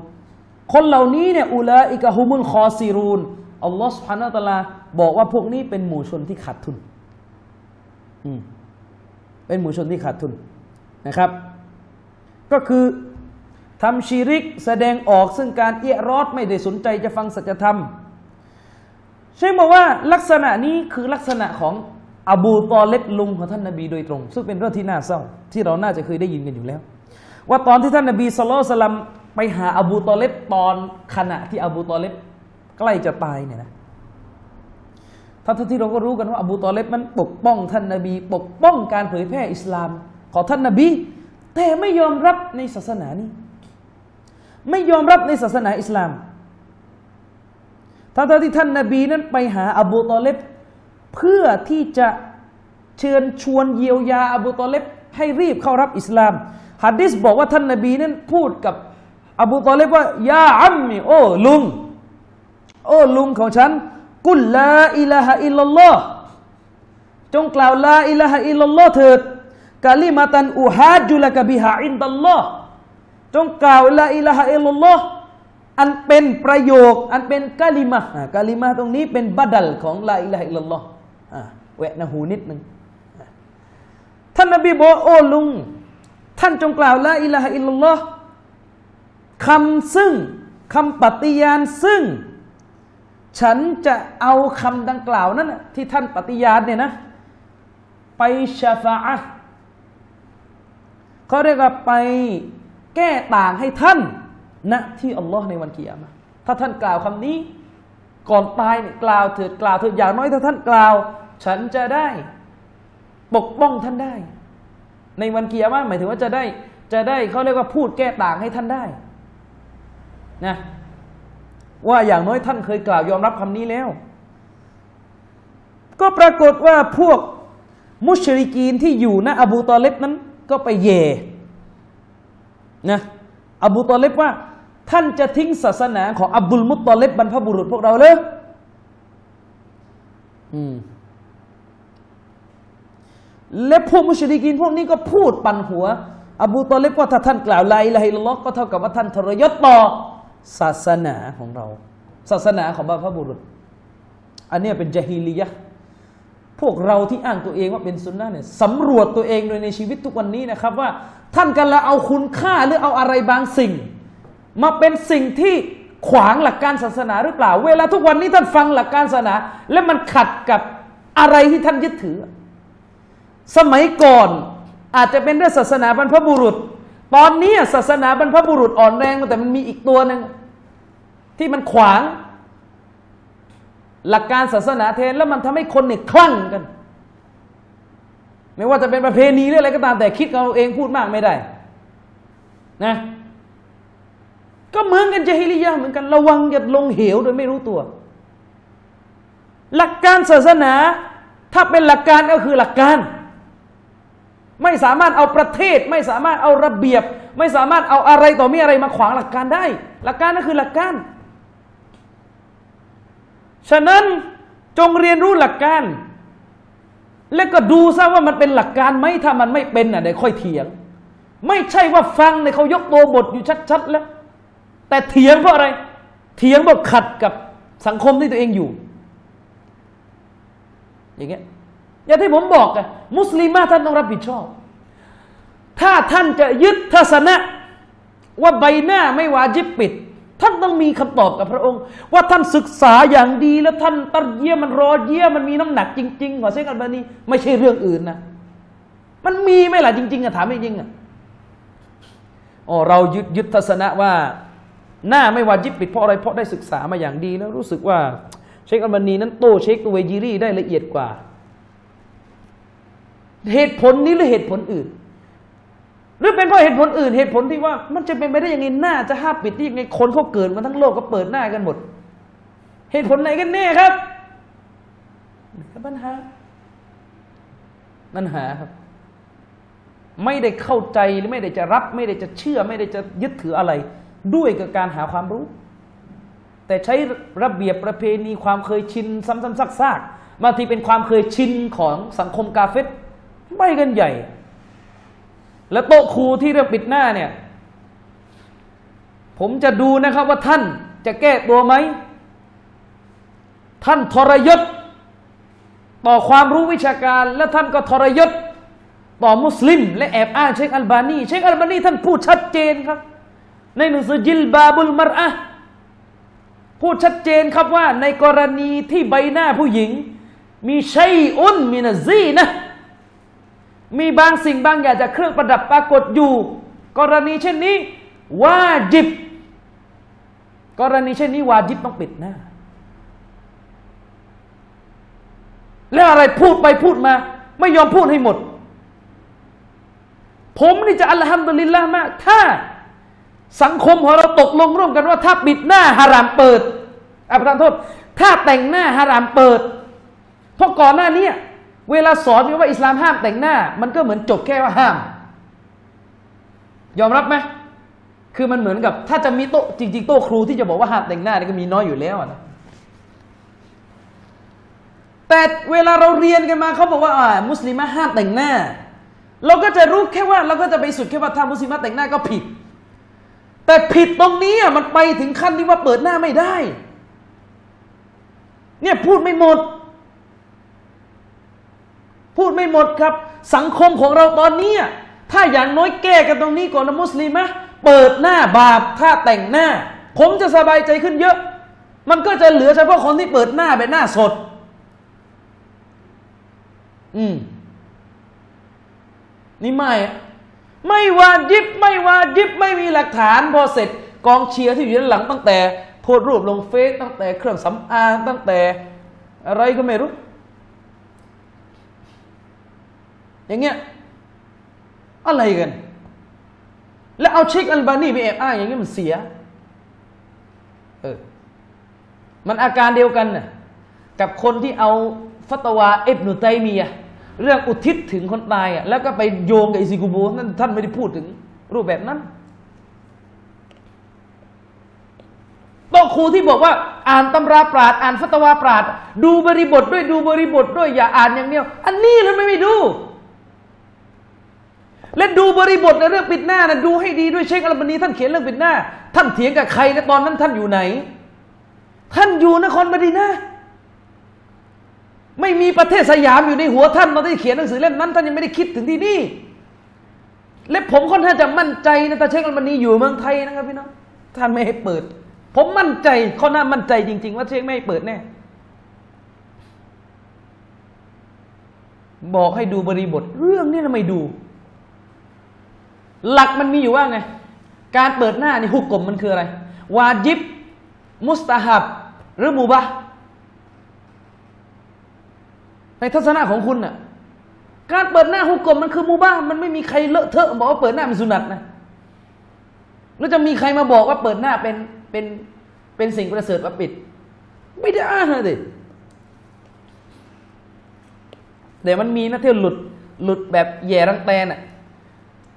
คนเหล่านี้เนี่ยอุลาอิกะฮุมุลคอซิรูนอัลลอฮฺสุบฮานาอัลตะลาบอกว่าพวกนี้เป็นหมู่ชนที่ขาดทุนอืม เป็นหมู่ชนที่ขาดทุนนะครับ ก็คือทำชีริกแสดงออกซึ่งการเอียรอดไม่ได้สนใจจะฟังสัจธรรมใช่บอกว่าลักษณะนี้คือลักษณะของอบูตอเล็บลุงของท่านนบีโดยตรง ซึ่งเป็นเรื่องที่น่าเศร้า ที่เราน่าจะเคยได้ยินกันอยู่แล้ว ว่าตอนที่ท่านนบีสุลต่านไปหาอบูตอเลบตอนขณะที่อบูตอเล็บใกล้จะตายเนี่ยนะ ทั้งที่เราก็รู้กันว่าอบูตอเลบมันปกป้องท่านนบี ปกป้องการเผยแพร่อิสลาม ของท่านนบี แต่ไม่ยอมรับในศาสนานี้ ไม่ยอมรับในศาสนาอิสลามทั้งที่ท่านนบีนั้นไปหาอบูตอเลบเพื่อที่จะเชิญชวนเยียวยาอบูตอเลบให้รีบเข้ารับอิสลามฮะดีษบอกว่าท่านนบีนั้นพูดกับอบูตอเลบว่าيا عميโอ้ลุง โอ้ลุงของฉัน قل لا إله إلا اللهจงกล่าวلا إله إلا اللهเถิดكلمة أحاج لك بها عند اللهจงกล่าวلا إله إلا اللهอันเป็นประโยค อันเป็นكلمةกาลิมะตรงนี้เป็นบัดลของลาอิลาฮะอิลลัลลอฮ์แวะนะหูนิดหนึ่งท่านนบีบอกโอ้ลุง ท่านจงกล่าวละอิละฮะอิลลัลลอฮ์คำซึ่งคำปฏิญาณซึ่ง ฉันจะเอาคำดังกล่าวนั้นที่ท่านปฏิญาณเนี่ยนะ ไปชาฟาเขาเรียกว่าไปแก้ต่างให้ท่านณนะที่อัลลอฮ์ในวันเกียรติถ้าท่านกล่าวคำนี้ ก่อนตายเนี่ยกล่าวเถิดกล่าวเถิดอย่างน้อยถ้าท่านกล่าว ฉันจะได้ปกป้องท่านได้ ในวันเกียร์ว่าหมายถึงว่าจะได้จะได้เขาเรียกว่าพูดแก้ต่างให้ท่านได้นะ ว่าอย่างน้อยท่านเคยกล่าวยอมรับคำนี้แล้ว ก็ปรากฏว่าพวกมุชริกีนที่อยู่ณอบูตอเลบนั้น ก็ไปเย่นะอบูตอเลบว่า ท่านจะทิ้งศาสนาของอับดุลมุตตอเลบบรรพบุรุษพวกเราเลยอืมและพวกمشركينพวกนี้ก็พูดปั่นหัว อบูตอเลบว่าถ้าท่านกล่าวلا إله إلا اللهก็เท่ากับว่าท่านทรยศต่อ ศาสนาของเรา ศาสนาของบรรพบุรุษ อันนี้เป็นجاهليةพวกเราที่อ้างตัวเองว่าเป็นซุนนะเนี่ยสำรวจตัวเองโดยในชีวิตทุกวันนี้นะครับว่า ท่านกันละเอาคุณค่าหรือเอาอะไรบางสิ่ง มาเป็นสิ่งที่ขวางหลักการศาสนาหรือเปล่า เวลาทุกวันนี้ท่านฟังหลักการศาสนา และมันขัดกับอะไรที่ท่านยึดถือ สมัยก่อนอาจจะเป็นเรื่องศาสนาบรรพบุรุษ ตอนนี้ศาสนาบรรพบุรุษอ่อนแรงแต่มันมีอีกตัวหนึ่งที่มันขวาง หลักการศาสนาเทนแล้วมันทำให้คนเนี่ยคลั่งกัน ไม่ว่าจะเป็นประเพณีหรืออะไรก็ตามแต่คิดเอาเองพูดมากไม่ได้นะก็เหมือนกันเจฮิลิยะเหมือนกันระวังอย่าลงเหวโดยไม่รู้ตัว หลักการศาสนา ถ้าเป็นหลักการก็คือหลักการ ไม่สามารถเอาประเทศ ไม่สามารถเอาระเบียบ ไม่สามารถเอาอะไรต่อมีอะไรมาขวางหลักการได้ หลักการนั่นคือหลักการ ฉะนั้นจงเรียนรู้หลักการ และก็ดูซะว่ามันเป็นหลักการไหมถ้ามันไม่เป็นอะเดี๋ยวค่อยเถียง ไม่ใช่ว่าฟังเนี่ยเขายกตัวบทอยู่ชัดๆแล้ว แต่เถียงเพราะอะไร เถียงเพราะขัดกับสังคมที่ตัวเองอยู่ อย่างเงี้ย อย่างที่ผมบอกอะมุสลิมท่านต้องรับผิดชอบ ถ้าท่านจะยึดทัศนะ ว่าใบหน้าไม่วาจิบปิด ท่านต้องมีคำตอบกับพระองค์ ว่าท่านศึกษาอย่างดีแล้วท่านตัดเยี่ยมันรอเยี่ยมันมีน้ำหนักจริงๆขอเซกันบานีไม่ใช่เรื่องอื่นนะ มันมีไหมล่ะจริงๆอะถามจริงๆอะอ๋อเรายึดยึดทัศนะว่า หน้าไม่วาจิบปิดเพราะอะไรเพราะได้ศึกษามาอย่างดีแล้วรู้สึกว่าเชคอัลบานีนั้นโตเชคตัวเวจิรีได้ละเอียดกว่า เหตุผลนี้หรือเหตุผลอื่น หรือเป็นเพราะเหตุผลอื่น เหตุผลที่ว่า มันจะเป็นไปได้ยังไงหน้าจะห้ามปิดได้ยังไงคนเขาเกิดมาทั้งโลกก็เปิดหน้ากันหมด เหตุผลไหนกันแน่ครับปัญหาปัญหาครับ ไม่ได้เข้าใจหรือไม่ได้จะรับ ไม่ได้จะเชื่อ ไม่ได้จะยึดถืออะไร ด้วยกับการหาความรู้ แต่ใช้ระเบียบประเพณีความเคยชิน ซ้ำๆซากๆบางทีเป็นความเคยชินของสังคมกาเฟต ไม่กันใหญ่ แล้วโต๊ะครูที่เรื่องปิดหน้าเนี่ย ผมจะดูนะครับว่าท่านจะแก้ตัวไหม ท่านทรยศ ต่อความรู้วิชาการ และท่านก็ทรยศ ต่อมุสลิม และแอบอ้างเชคอัลบานีเชคอัลบานีท่านพูดชัดเจนครับ ในหนังสือจิลบาบุลมารอะพูดชัดเจนครับว่าในกรณีที่ใบหน้าผู้หญิง มีชัยอุนมินซีนะ มีบางสิ่งบางอย่างจากเครื่องประดับปรากฏอยู่ กรณีเช่นนี้วาจิบ กรณีเช่นนี้วาจิบต้องปิดหน้า แล้วอะไรพูดไปพูดมา ไม่ยอมพูดให้หมด ผมนี่จะอัลฮัมดุลิลละมากถ้าสังคมของเราตกลงร่วมกันว่า ถ้าปิดหน้าฮารามเปิดอาประทานโทษ ถ้าแต่งหน้าฮารามเปิด เพราะก่อนหน้านี้ เวลาสอนว่าอิสลามห้ามแต่งหน้า มันก็เหมือนจบแค่ว่าห้าม ยอมรับไหมคือมันเหมือนกับ ถ้าจะมีโต๊ะจริง ๆ โต๊ะครูที่จะบอกว่าห้ามแต่งหน้านี่ก็มีน้อยอยู่แล้วนะแต่เวลาเราเรียนกันมาเขาบอกว่าอ่ามุสลิมห้ามแต่งหน้า เราก็จะรู้แค่ว่าเราก็จะไปสุดแค่ว่าถ้ามุสลิมแต่งหน้าก็ผิด แต่ผิดตรงนี้อะมันไปถึงขั้นที่ว่าเปิดหน้าไม่ได้ เนี่ยพูดไม่หมด พูดไม่หมดครับ สังคมของเราตอนนี้ถ้าอย่างน้อยแก้กันตรงนี้ก่อนนะมุสลิมะเปิดหน้าบาปถ้าแต่งหน้า ผมจะสบายใจขึ้นเยอะ มันก็จะเหลือเฉพาะคนที่เปิดหน้าแบบหน้าสด อืมนี่ไม่ ไม่วาจิบ ไม่วาจิบ ไม่มีหลักฐานพอเสร็จกองเชียร์ที่อยู่ด้านหลังตั้งแต่โพสต์รูปลงเฟซตั้งแต่เครื่องสำอางตั้งแต่อะไรก็ไม่รู้ อย่างเงี้ยอะไรกัน แล้วเอาเชคอัลบานีไปแอบอ้างอย่างนี้ยมันเสียเออมันอาการเดียวกันน่ะกับคนที่เอาฟัตวาเอบนุตัยมียะเรื่องอุทิศถึงคนตายอะแล้วก็ไปโยงกับอิซิกุบูนั่นท่านไม่ได้พูดถึงรูปแบบนั้นโต๊ะครูที่บอกว่า อ่านตำราปราดอ่านฟัตวาปราดดูบริบทด้วยดูบริบทด้วยอย่าอ่านอย่างเดียว อันนี้เลยไม่ไม่ดู และดูบริบทในเรื่องปิดหน้านะดูให้ดีด้วยเชคอัลบานีท่านเขียนเรื่องปิดหน้า ท่านเถียงกับใครและตอนนั้นท่านอยู่ไหน ท่านอยู่นครมดีนะไม่มีประเทศสยามอยู่ในหัวท่านตอนที่เขียนหนังสือเล่มนั้นท่านยังไม่ได้คิดถึงที่นี่และผมค่อนข้างจะมั่นใจนะตาเชคอัลบานีอยู่เมืองไทยนะครับพี่น้องท่านไม่ให้เปิด ผมมั่นใจข้อหน้ามั่นใจจริง ๆ ว่าเชคไม่ให้เปิดแน่บอกให้ดูบริบท เรื่องนี้เราไม่ดู หลักมันมีอยู่ว่าไง การเปิดหน้าในฮุกกลมมันคืออะไร วาจิบ มุสตาฮับ หรือมูบะในทัศนะของคุณน่ะการเปิดหน้าฮุกกลมมันคือมูบะมันไม่มีใครเลอะเทอะบอกว่าเปิดหน้าเป็นสุนัตนะแล้วจะมีใครมาบอกว่าเปิดหน้าเป็นเป็นเป็นสิ่งประเสริฐว่าปิด ไม่ได้อ้างเลยแต่มันมีนะที่หลุดหลุดแบบแย่รังแตนอะ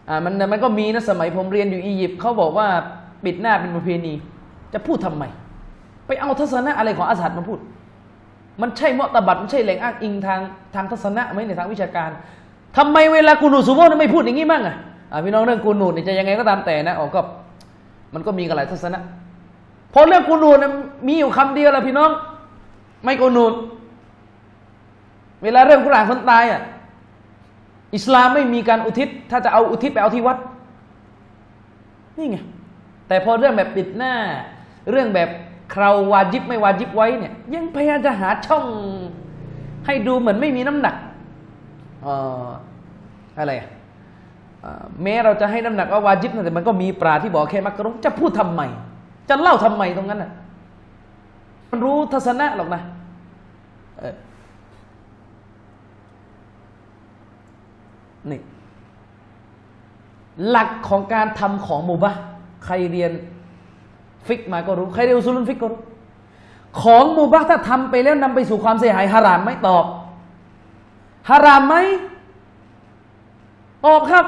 อ่ามันมันก็มีนะสมัยผมเรียนอยู่อียิปต์เขาบอกว่าปิดหน้าเป็นประเพณี จะพูดทำไม ไปเอาทัศนะอะไรของอาสัดมาพูด มันใช่มอตบัตมันใช่แหล่งอ้างอิงทางทางทัศนะไหมในทางวิชาการทำไมเวลากูนูซูโม่ไม่พูดอย่างนี้มั่งอะพี่น้องเรื่องกูนูเนี่ยจะยังไงก็ตามแต่นะอ๋อก็มันก็มีกันหลายทัศนะเพราะเรื่องกูนูดนะมีอยู่คำเดียวแหละพี่น้อง ไม่กูนูเวลาเรื่องกุรอานคนตายอะ อิสลามไม่มีการอุทิศ ถ้าจะเอาอุทิศไปเอาที่วัด นี่ไง แต่พอเรื่องแบบปิดหน้า เรื่องแบบคราววาจิบไม่วาจิบไว้เนี่ย ยังพยายามจะหาช่อง ให้ดูเหมือนไม่มีน้ำหนักเอ่ออะไรอะแม้เราจะให้น้ำหนักว่าวาจิบนะแต่มันก็มีปราที่บอกแค่มักรุจะพูดทำไม จะเล่าทำไมตรงนั้นน่ะมันรู้ทัศนะหรอกนะเออ นี่หลักของการทำของ مباح ใครเรียน فقه มาก็รู้ ใครเรียน أصول الفقه ก็รู้ ของ مباح ถ้าทำไปแล้วนำไปสู่ความเสียหายฮารามไหมตอบฮารามไหมตอบครับ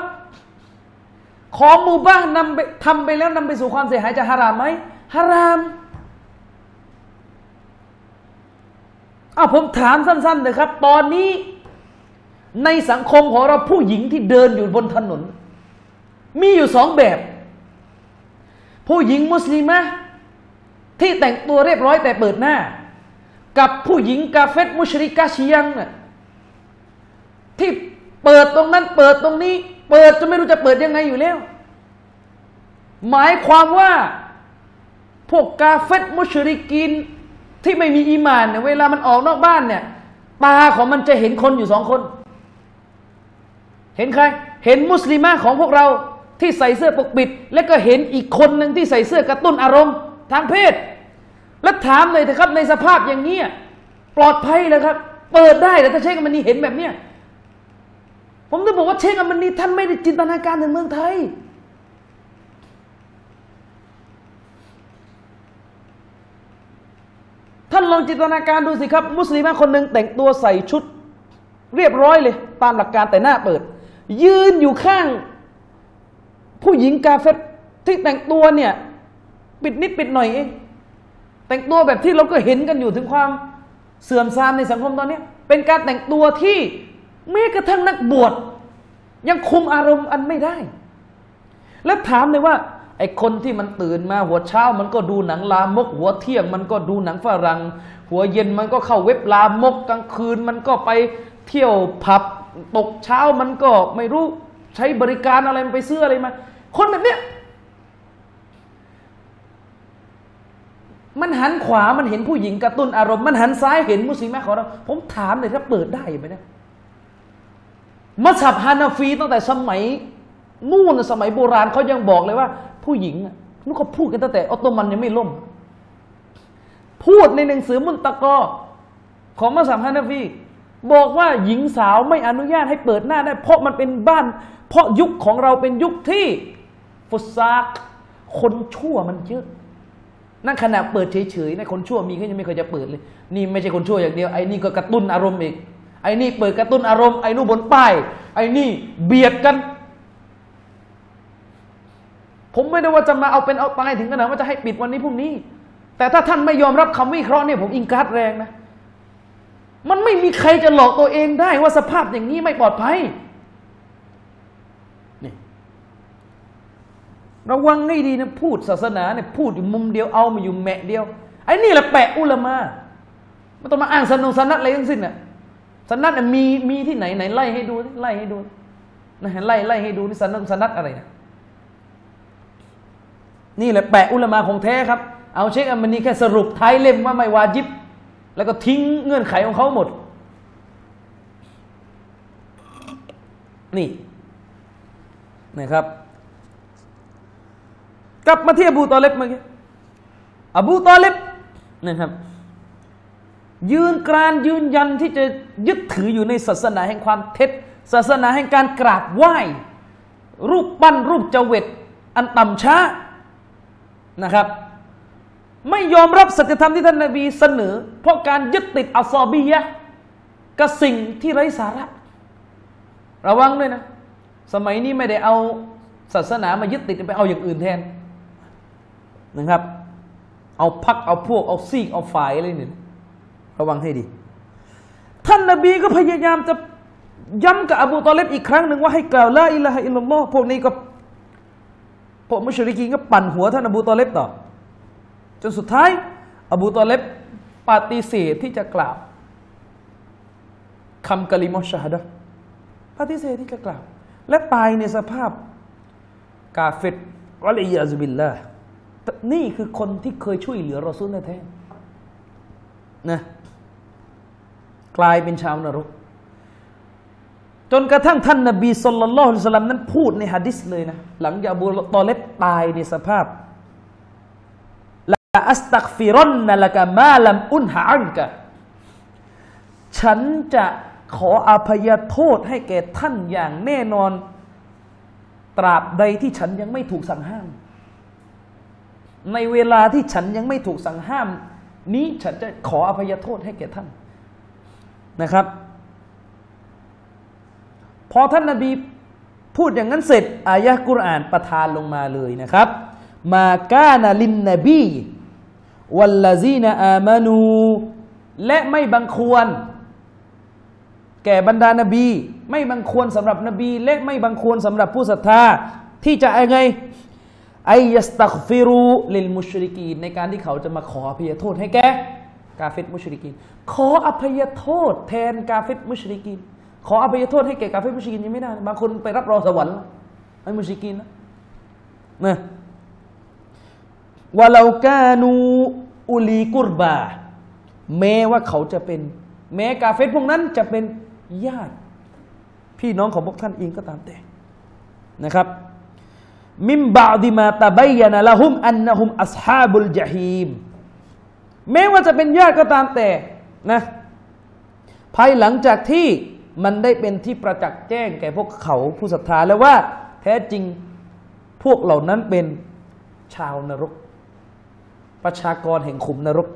ของมูบะนำไปทำไปแล้วนำไปสู่ความเสียหายจะฮารามไหมฮารามอ้าวผมถามสั้นๆเลยครับ ตอนนี้ ในสังคมของเราผู้หญิงที่เดินอยู่บนถนน มีอยู่สองแบบ ผู้หญิงมุสลิมะที่แต่งตัวเรียบร้อยแต่เปิดหน้า กับผู้หญิงกาเฟตมุชริกาชียังน่ะที่เปิดตรงนั้นเปิดตรงนี้ เปิดจนไม่รู้จะเปิดยังไงอยู่แล้ว หมายความว่าพวกกาเฟตมุชริกินที่ไม่มีอีมานเนี่ยเวลามันออกนอกบ้านเนี่ยตาของมันจะเห็นคนอยู่สองคน เห็นใคร เห็นมุสลิมะของพวกเราที่ใส่เสื้อปกปิด และก็เห็นอีกคนหนึ่งที่ใส่เสื้อกระตุ้นอารมณ์ ทางเพศ แล้วถามเลยเถอะครับในสภาพอย่างนี้ยปลอดภัยเลยครับ เปิดได้แต่ถ้าเชคมันนี่เห็นแบบเนี้ยผมต้องบอกว่าเชคมันนี่ท่านไม่ได้จินตนาการถึงเมืองไทยท่านลองจินตนาการดูสิครับ มุสลิมคนหนึ่งแต่งตัวใส่ชุด เรียบร้อยเลย ตามหลักการแต่หน้าเปิด ยืนอยู่ข้าง ผู้หญิงกาเฟตที่แต่งตัวเนี่ย ปิดนิดปิดหน่อยเองแต่งตัวแบบที่เราก็เห็นกันอยู่ถึงความเสื่อมทรามในสังคมตอนนี้เป็นการแต่งตัวที่แม้กระทั่งนักบวชยังคุมอารมณ์อันไม่ได้ แล้วถามเลยว่าไอ้คนที่มันตื่นมาหัวเช้า มันก็ดูหนังลามก หัวเที่ยง มันก็ดูหนังฝรั่งหัวเย็นมันก็เข้าเว็บลามกกลางคืน มันก็ไปเที่ยวผับ ตกเช้ามันก็ไม่รู้ใช้บริการอะไรมันไปซื้ออะไรมา คนแบบเนี้ยมันหันขวามันเห็นผู้หญิงกระตุ้นอารมณ์มันหันซ้ายเห็นมุสลิมของเรา ผมถามเลยถ้าเปิดได้ไหมเนี่ยมัสยิดฮานาฟีตั้งแต่สมัยนู่นสมัยโบราณเขายังบอกเลยว่า ผู้หญิงนู่นเขาพูดกันตั้งแต่ออตโตมันยังไม่ล่ม พูดในหนังสือมุนตะกอของมัสยิดฮานาฟี บอกว่าหญิงสาวไม่อนุญาตให้เปิดหน้าได้ เพราะมันเป็นบ้าน เพราะยุคของเราเป็นยุคที่ฟุตซากคนชั่วมันเยอะ นั่นขณะเปิดเฉยๆนะคนชั่วมีก็ยังไม่เคยจะเปิดเลย นี่ไม่ใช่คนชั่วอย่างเดียวไอ้นี่ก็กระตุ้นอารมณ์อีกไอ้นี่เปิดกระตุ้นอารมณ์ไอ้นู่นบนป้ายไอ้นี่เบียดกัน ผมไม่ได้ว่าจะมาเอาเป็นเอาตายถึงขนาดว่าจะให้ปิดวันนี้พรุ่งนี้ แต่ถ้าท่านไม่ยอมรับคำวิเคราะห์เนี่ยผมอิงการ์ดแรงนะ มันไม่มีใครจะหลอกตัวเองได้ว่าสภาพอย่างนี้ไม่ปลอดภัยนี่ระวังให้ดีนะพูดศาสนาเนี่ยพูดอยู่มุมเดียวเอามาอยู่แมะเดียวไอ้นี่แหละแปะอุลามาไม่ต้องมาอ้างสนุสนัดอะไรทั้งสิ้นน่ะสนัดน่ะมีมีที่ไหนไหนไล่ให้ดูไล่ให้ดูนะไล่ไล่ให้ดูนี่สนัดสนัดอะไรนะนี่แหละแปะอุลามาของแท้ครับ เอาเช็คอันมันนี่แค่สรุปท้ายเล่มว่าไม่วาจิบ แล้วก็ทิ้งเงื่อนไขของเขาหมด นี่นะครับ กลับมาที่อบูตอเลบเมื่อกี้อบูตอเลบนะครับ ยืนกรานยืนยันที่จะยึดถืออยู่ในศาสนาแห่งความเท็จ ศาสนาแห่งการกราบไหว้ รูปปั้นรูปเจวิตอันต่ำช้านะครับ ไม่ยอมรับสัจธรรมที่ท่านนาบีเสนอ เพราะการยึดติดอัลซอบียะกับสิ่งที่ไร้สาระ ระวังด้วยนะ สมัยนี้ไม่ได้เอาศาสนามายึดติดไปเอาอย่างอื่นแทนนะครับ เอาพักเอาพวกเอาซีกเอาฝ่ายอะไรนี่ระวังให้ดี ท่านนาบีก็พยายามจะย้ำกับอบูตอเลบอีกครั้งหนึ่งว่าให้กล่าวละอิละฮะอิลลัลลอฮ์พวกนี้ก็พวกมุชริกีก็ปั่นหัวท่านอบูตอเลบต่อ จนสุดท้าย อบูตอเลบปฏิเสธที่จะกล่าวคำกะลิมอชฮะดะปฏิเสธที่จะกล่าว และตายในสภาพกาเฟตอัลอยาซุบิลลานี่คือคนที่เคยช่วยเหลือรอซูลแท้ๆนะกลายเป็นชาวนรก จนกระทั่งท่านนบีสุลต่านละฮ์สลัมนั้นพูดในฮะดิษเลยนะ หลังจากอบูตอเลบตายในสภาพ อัสตักฟิรอนนะลกะมาลัมอุนหะอันกะฉันจะขออภัยโทษให้แก่ท่านอย่างแน่นอน ตราบใดที่ฉันยังไม่ถูกสั่งห้าม ในเวลาที่ฉันยังไม่ถูกสั่งห้าม นี้ฉันจะขออภัยโทษให้แก่ท่านนะครับ พอท่านนาบีพูดอย่างนั้นเสร็จอายะกุรอานประทานลงมาเลยนะครับมากานาลินนบี วัลลาซีนอามานู และไม่บังควร แก่บรรดานาบี ไม่บังควรสำหรับนบี และไม่บังควรสำหรับผู้ศรัทธา ที่จะไรไอยัสตักฟิรูลิลมุชริกีนในการที่เขาจะมาขออภัยโทษให้แกกาเฟตมุชริกีนขออภัยโทษ แทนกาเฟตมุชริกีนขออภัยโทษให้แก่กาเฟตมุชริกีนยังไม่ได้บางคนไปรับรองสวรรค์ไอ้มุชริกีนนะนะ ว่าเรากานูอุลีกุรบา แม้ว่าเขาจะเป็น แม้กาเฟตพวกนั้นจะเป็นญาติ พี่น้องของพวกท่านเองก็ตามแต่นะครับ มิมบาดิมาตะบยานะละหุมอันนะหุมอัสฮาบุลจฮีมแม้ว่าจะเป็นญาติก็ตามแต่นะภายหลังจากที่มันได้เป็นที่ประจักษ์แจ้งแก่พวกเขาผู้ศรัทธาแล้วว่า แท้จริงพวกเหล่านั้นเป็นชาวนรก ประชากรแห่งขุมนรก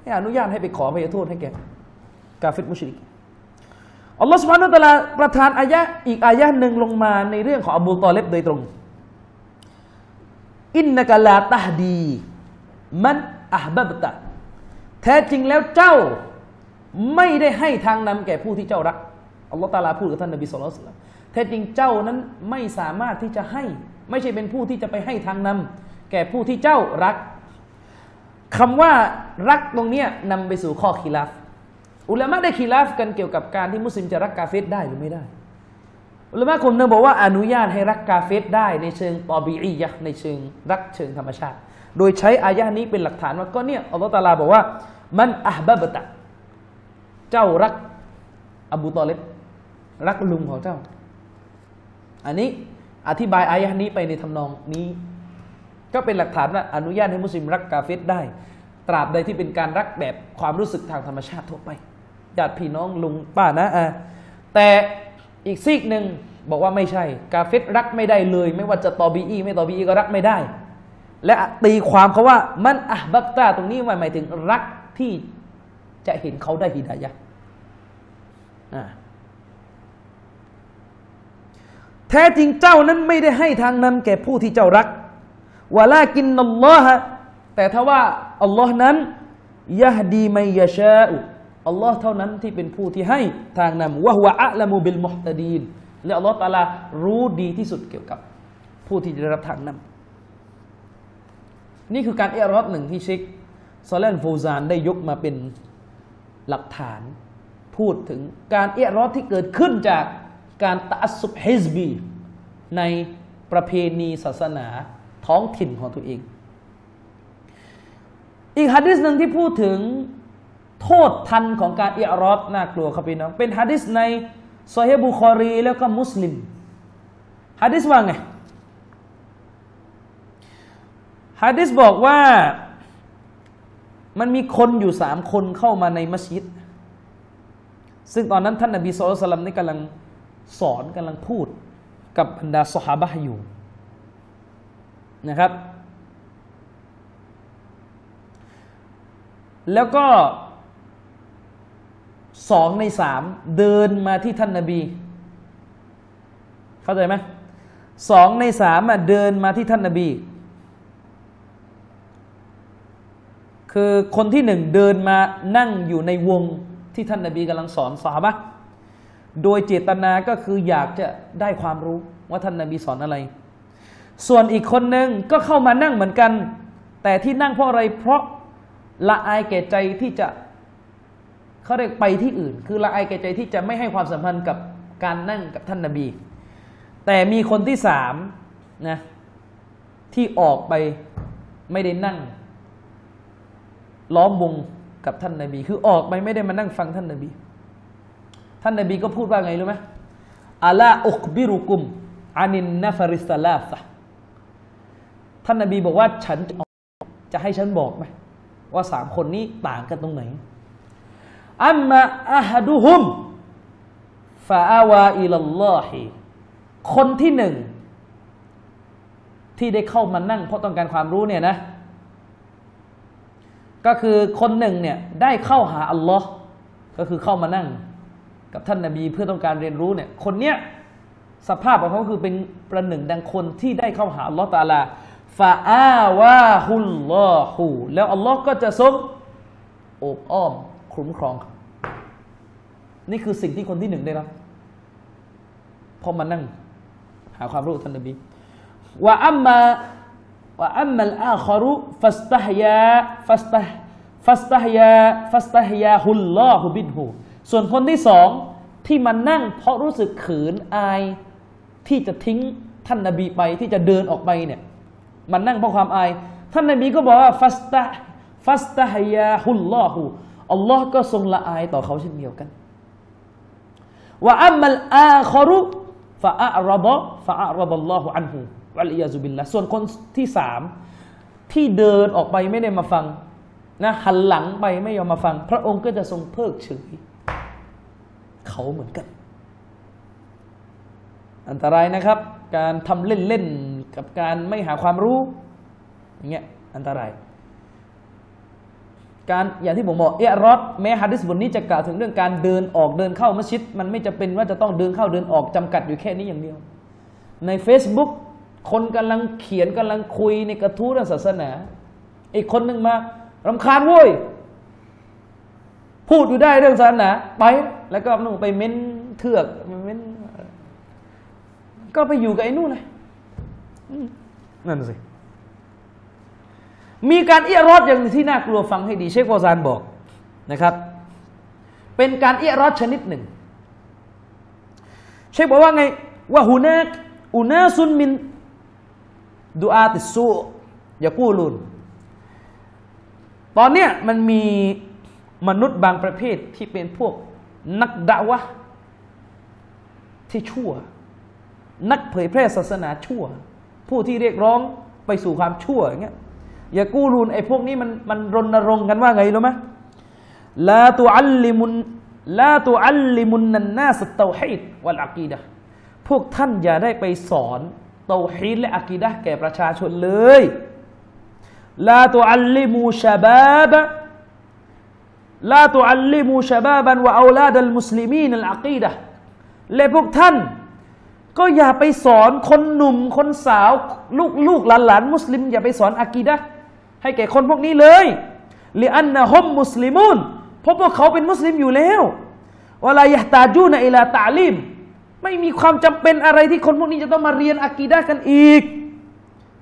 ไม่อนุญาตให้ไปขอพยโทษให้แก่กาฟิดมุชริกอัลลอฮฺสุบฮานุตะลาประทานอายะอีกอายะหนึ่งลงมาในเรื่องของอบูตอเลบโดยตรง อินนักลาตาดี มันอับบับตะ แท้จริงแล้วเจ้าไม่ได้ให้ทางนำแก่ผู้ที่เจ้ารักอัลลอฮฺตาลาพูดกับท่านนบีสุลต่านแท้จริงเจ้านั้นไม่สามารถที่จะให้ ไม่ใช่เป็นผู้ที่จะไปให้ทางนำแก่ผู้ที่เจ้ารัก คำว่ารักตรงนี้นำไปสู่ข้อขีลาฟอุลามะได้ขีลาฟกันเกี่ยวกับการที่มุสลิมจะรักกาเฟตได้หรือไม่ได้ อุลามะคนนึงบอกว่าอนุญาตให้รักกาเฟตได้ในเชิงตอบีอียะในเชิงรักเชิงธรรมชาติ โดยใช้อายะนี้เป็นหลักฐานว่าก็เนี่ยอัลลอฮฺตาลาบอกว่ามันอับบับตะ เจ้ารักอบูตอเลบรักลุงของเจ้า อันนี้อธิบายอายะนี้ไปในทำนองนี้ ก็เป็นหลักฐานว่าอนุญาตให้มุสลิมรักกาเฟตได้ ตราบใดที่เป็นการรักแบบความรู้สึกทางธรรมชาติทั่วไปญาติพี่น้องลุงป้านะอะแต่อีกซีกหนึ่งบอกว่าไม่ใช่ กาเฟตรักไม่ได้เลย ไม่ว่าจะตอบีอีไม่ตอบีอีก็รักไม่ได้ และตีความเขาว่ามันอะบักตาตรงนี้หมายถึงรักที่จะเห็นเขาได้ฮิดายะแท้จริงเจ้านั้นไม่ได้ให้ทางนำแก่ผู้ที่เจ้ารัก วะลากินนัลลอฮะแต่ถ้าว่าอัลลอฮ์นั้นยะฮดีไมยะชาอุอัลลอฮ์เท่านั้นที่เป็นผู้ที่ให้ทางนำวะฮวะอัลามูบิลมุฮตดีนและอัลลอฮ์ตาลารู้ดีที่สุดเกี่ยวกับ ผู้ที่ได้รับทางนำนี่คือการเอรอดหนึ่งที่เชคซอเลนฟูซานได้ยกมาเป็นหลักฐาน พูดถึงการเอรอดที่เกิดขึ้นจากการตัสุบฮิซบีในประเพณีศาสนา ท้องถิ่นของตัวเอง อีกฮะดิษหนึ่งที่พูดถึงโทษทันของการอิอรอดน่ากลัวครับพี่น้อง เป็นฮะดิษในโซอฮีบุคอรีแล้วก็มุสลิมฮะดิษว่าไงฮะดิษบอกว่ามันมีคนอยู่สามคนเข้ามาในมัสยิด ซึ่งตอนนั้นท่านนบีสุลต่านนี่กำลังสอนกำลังพูดกับบรรดาสหาบะอยู่ นะครับ แล้วก็สองในสามเดินมาที่ท่านนาบี เข้าใจไหมสองในสามเดินมาที่ท่านนาบี คือคนที่หนึ่งเดินมานั่งอยู่ในวงที่ท่านนาบีกำลังสอนสาบะโดยเจตนาก็คืออยากจะได้ความรู้ว่าท่านนาบีสอนอะไร ส่วนอีกคนหนึ่งก็เข้ามานั่งเหมือนกัน แต่ที่นั่งเพราะอะไรเพราะละอายแก่ใจที่จะเขาเรียกไปที่อื่น คือละอายแก่ใจที่จะไม่ให้ความสัมพันธ์กับการนั่งกับท่านนาบี แต่มีคนที่สามนะที่ออกไปไม่ได้นั่ง ล้อมวงกับท่านนาบี คือออกไปไม่ได้มานั่งฟังท่านนาบี ท่านนาบีก็พูดว่าไงรู้ไหมอัลาอุกบิรุกุมอานินนฟาริสลาฟะ ท่านนาบีบอกว่าฉันจะให้ฉันบอกไหมว่าสามคนนี้ต่างกันตรงไหนอัมมาอะฮัดุฮุมฟาอาวาอิลลอฮิคนที่หนึ่ง ที่ได้เข้ามานั่งเพราะต้องการความรู้เนี่ยนะ ก็คือคนหนึ่งเนี่ยได้เข้าหาอัลลอฮ์ก็คือเข้ามานั่ง กับท่านนาบีเพื่อต้องการเรียนรู้เนี่ย คนเนี้ยสภาพของเขาคือเป็นประหนึ่งดังคนที่ได้เข้าหาอัลลอฮ์ตาลา ฟาอาวาฮุลลอฮูแล้วอัลลอฮ์ก็จะทรงโอบอ้อมคุ้มครอง นี่คือสิ่งที่คนที่หนึ่งได้รับพอมานั่ง หาความรู้ท่านนบีว่าอัมมาว่าอัมมัลอาคารุฟัสตฮยาฟัสตฮฟัสตฮยาฟัสตฮยาฮุลลอฮุบินหูส่วนคนที่สองที่มานั่ง เพราะรู้สึกขืนอายที่จะทิ้งท่านนบีไปที่จะเดินออกไปเนี่ย มันนั่งเพราะความอาย ท่านนบีก็บอกว่าฟัสตะฟัสตะฮยาฮุลลอฮูอัลลอฮ์ก็ทรงละอายต่อเขาเช่นเดียวกันว่าอัมมัลอาครุฟะอัรบะฟะอัรบัลลอฮุอันฮูวัลอียาซุบิลละส่วนคนที่สามที่เดินออกไปไม่ได้มาฟังนะหันหลังไปไม่ยอมมาฟัง พระองค์ก็จะทรงเพิกเฉยเขาเหมือนกัน อันตรายนะครับ การทำเล่นๆ กับการไม่หาความรู้อย่างเงี้ยอันตราย การอย่างที่ผมบอกเอรอดแม้ฮะดิษบทนี้จะกล่าวถึงเรื่องการเดินออกเดินเข้ามัสยิด มันไม่จะเป็นว่าจะต้องเดินเข้าเดินออกจำกัดอยู่แค่นี้อย่างเดียว ใน Facebook คนกำลังเขียนกำลังคุยในกระทู้เรื่องศาสนา อีกคนหนึ่งมารำคาญโว้ยพูดอยู่ได้เรื่องศาสนาไป แล้วก็นู่นไปเม้นเถือกเม้นก็ไปอยู่กับไอ้นู่นเลย นั่นสิ มีการเอียรอดอย่างที่น่ากลัวฟังให้ดี เชคโวซานบอกนะครับ เป็นการเอียรอดชนิดหนึ่ง เชคบอกว่าไง ว่าหูนักอุนาซุนมินดูอาติสูอย่ากู้ลุนตอนเนี้ยมันมีมนุษย์บางประเภทที่เป็นพวกนักดาวะที่ชั่ว นักเผยแพร่ศาสนาชั่ว ผู้ที่เรียกร้องไปสู่ความชั่วอย่างเงี้ยอย่ากู้รุนไอ้พวกนี้มันมันรณรงค์กันว่าไงรู้ไหมลาตุอัลลิมุนลาตุอัลลิมุนนันนาสเตาฮีดวัลอากีดะพวกท่านอย่าได้ไปสอนเตาฮีดและอากีดะแก่ประชาชนเลلا تعلموا الشباب لا تعلموا الشباب وأولاد المسلمين العقيدة และพวกท่าน ก็อย่าไปสอนคนหนุ่มคนสาว ลูกลูกหลานหลานมุสลิม อย่าไปสอนอากีดะให้แก่คนพวกนี้เลยلأنهم مسلمون เพราะพวกเขาเป็นมุสลิมอยู่แล้วولا يحتاجون إلى تعليم ไม่มีความจำเป็นอะไรที่คนพวกนี้จะต้องมาเรียนอากีดะกันอีก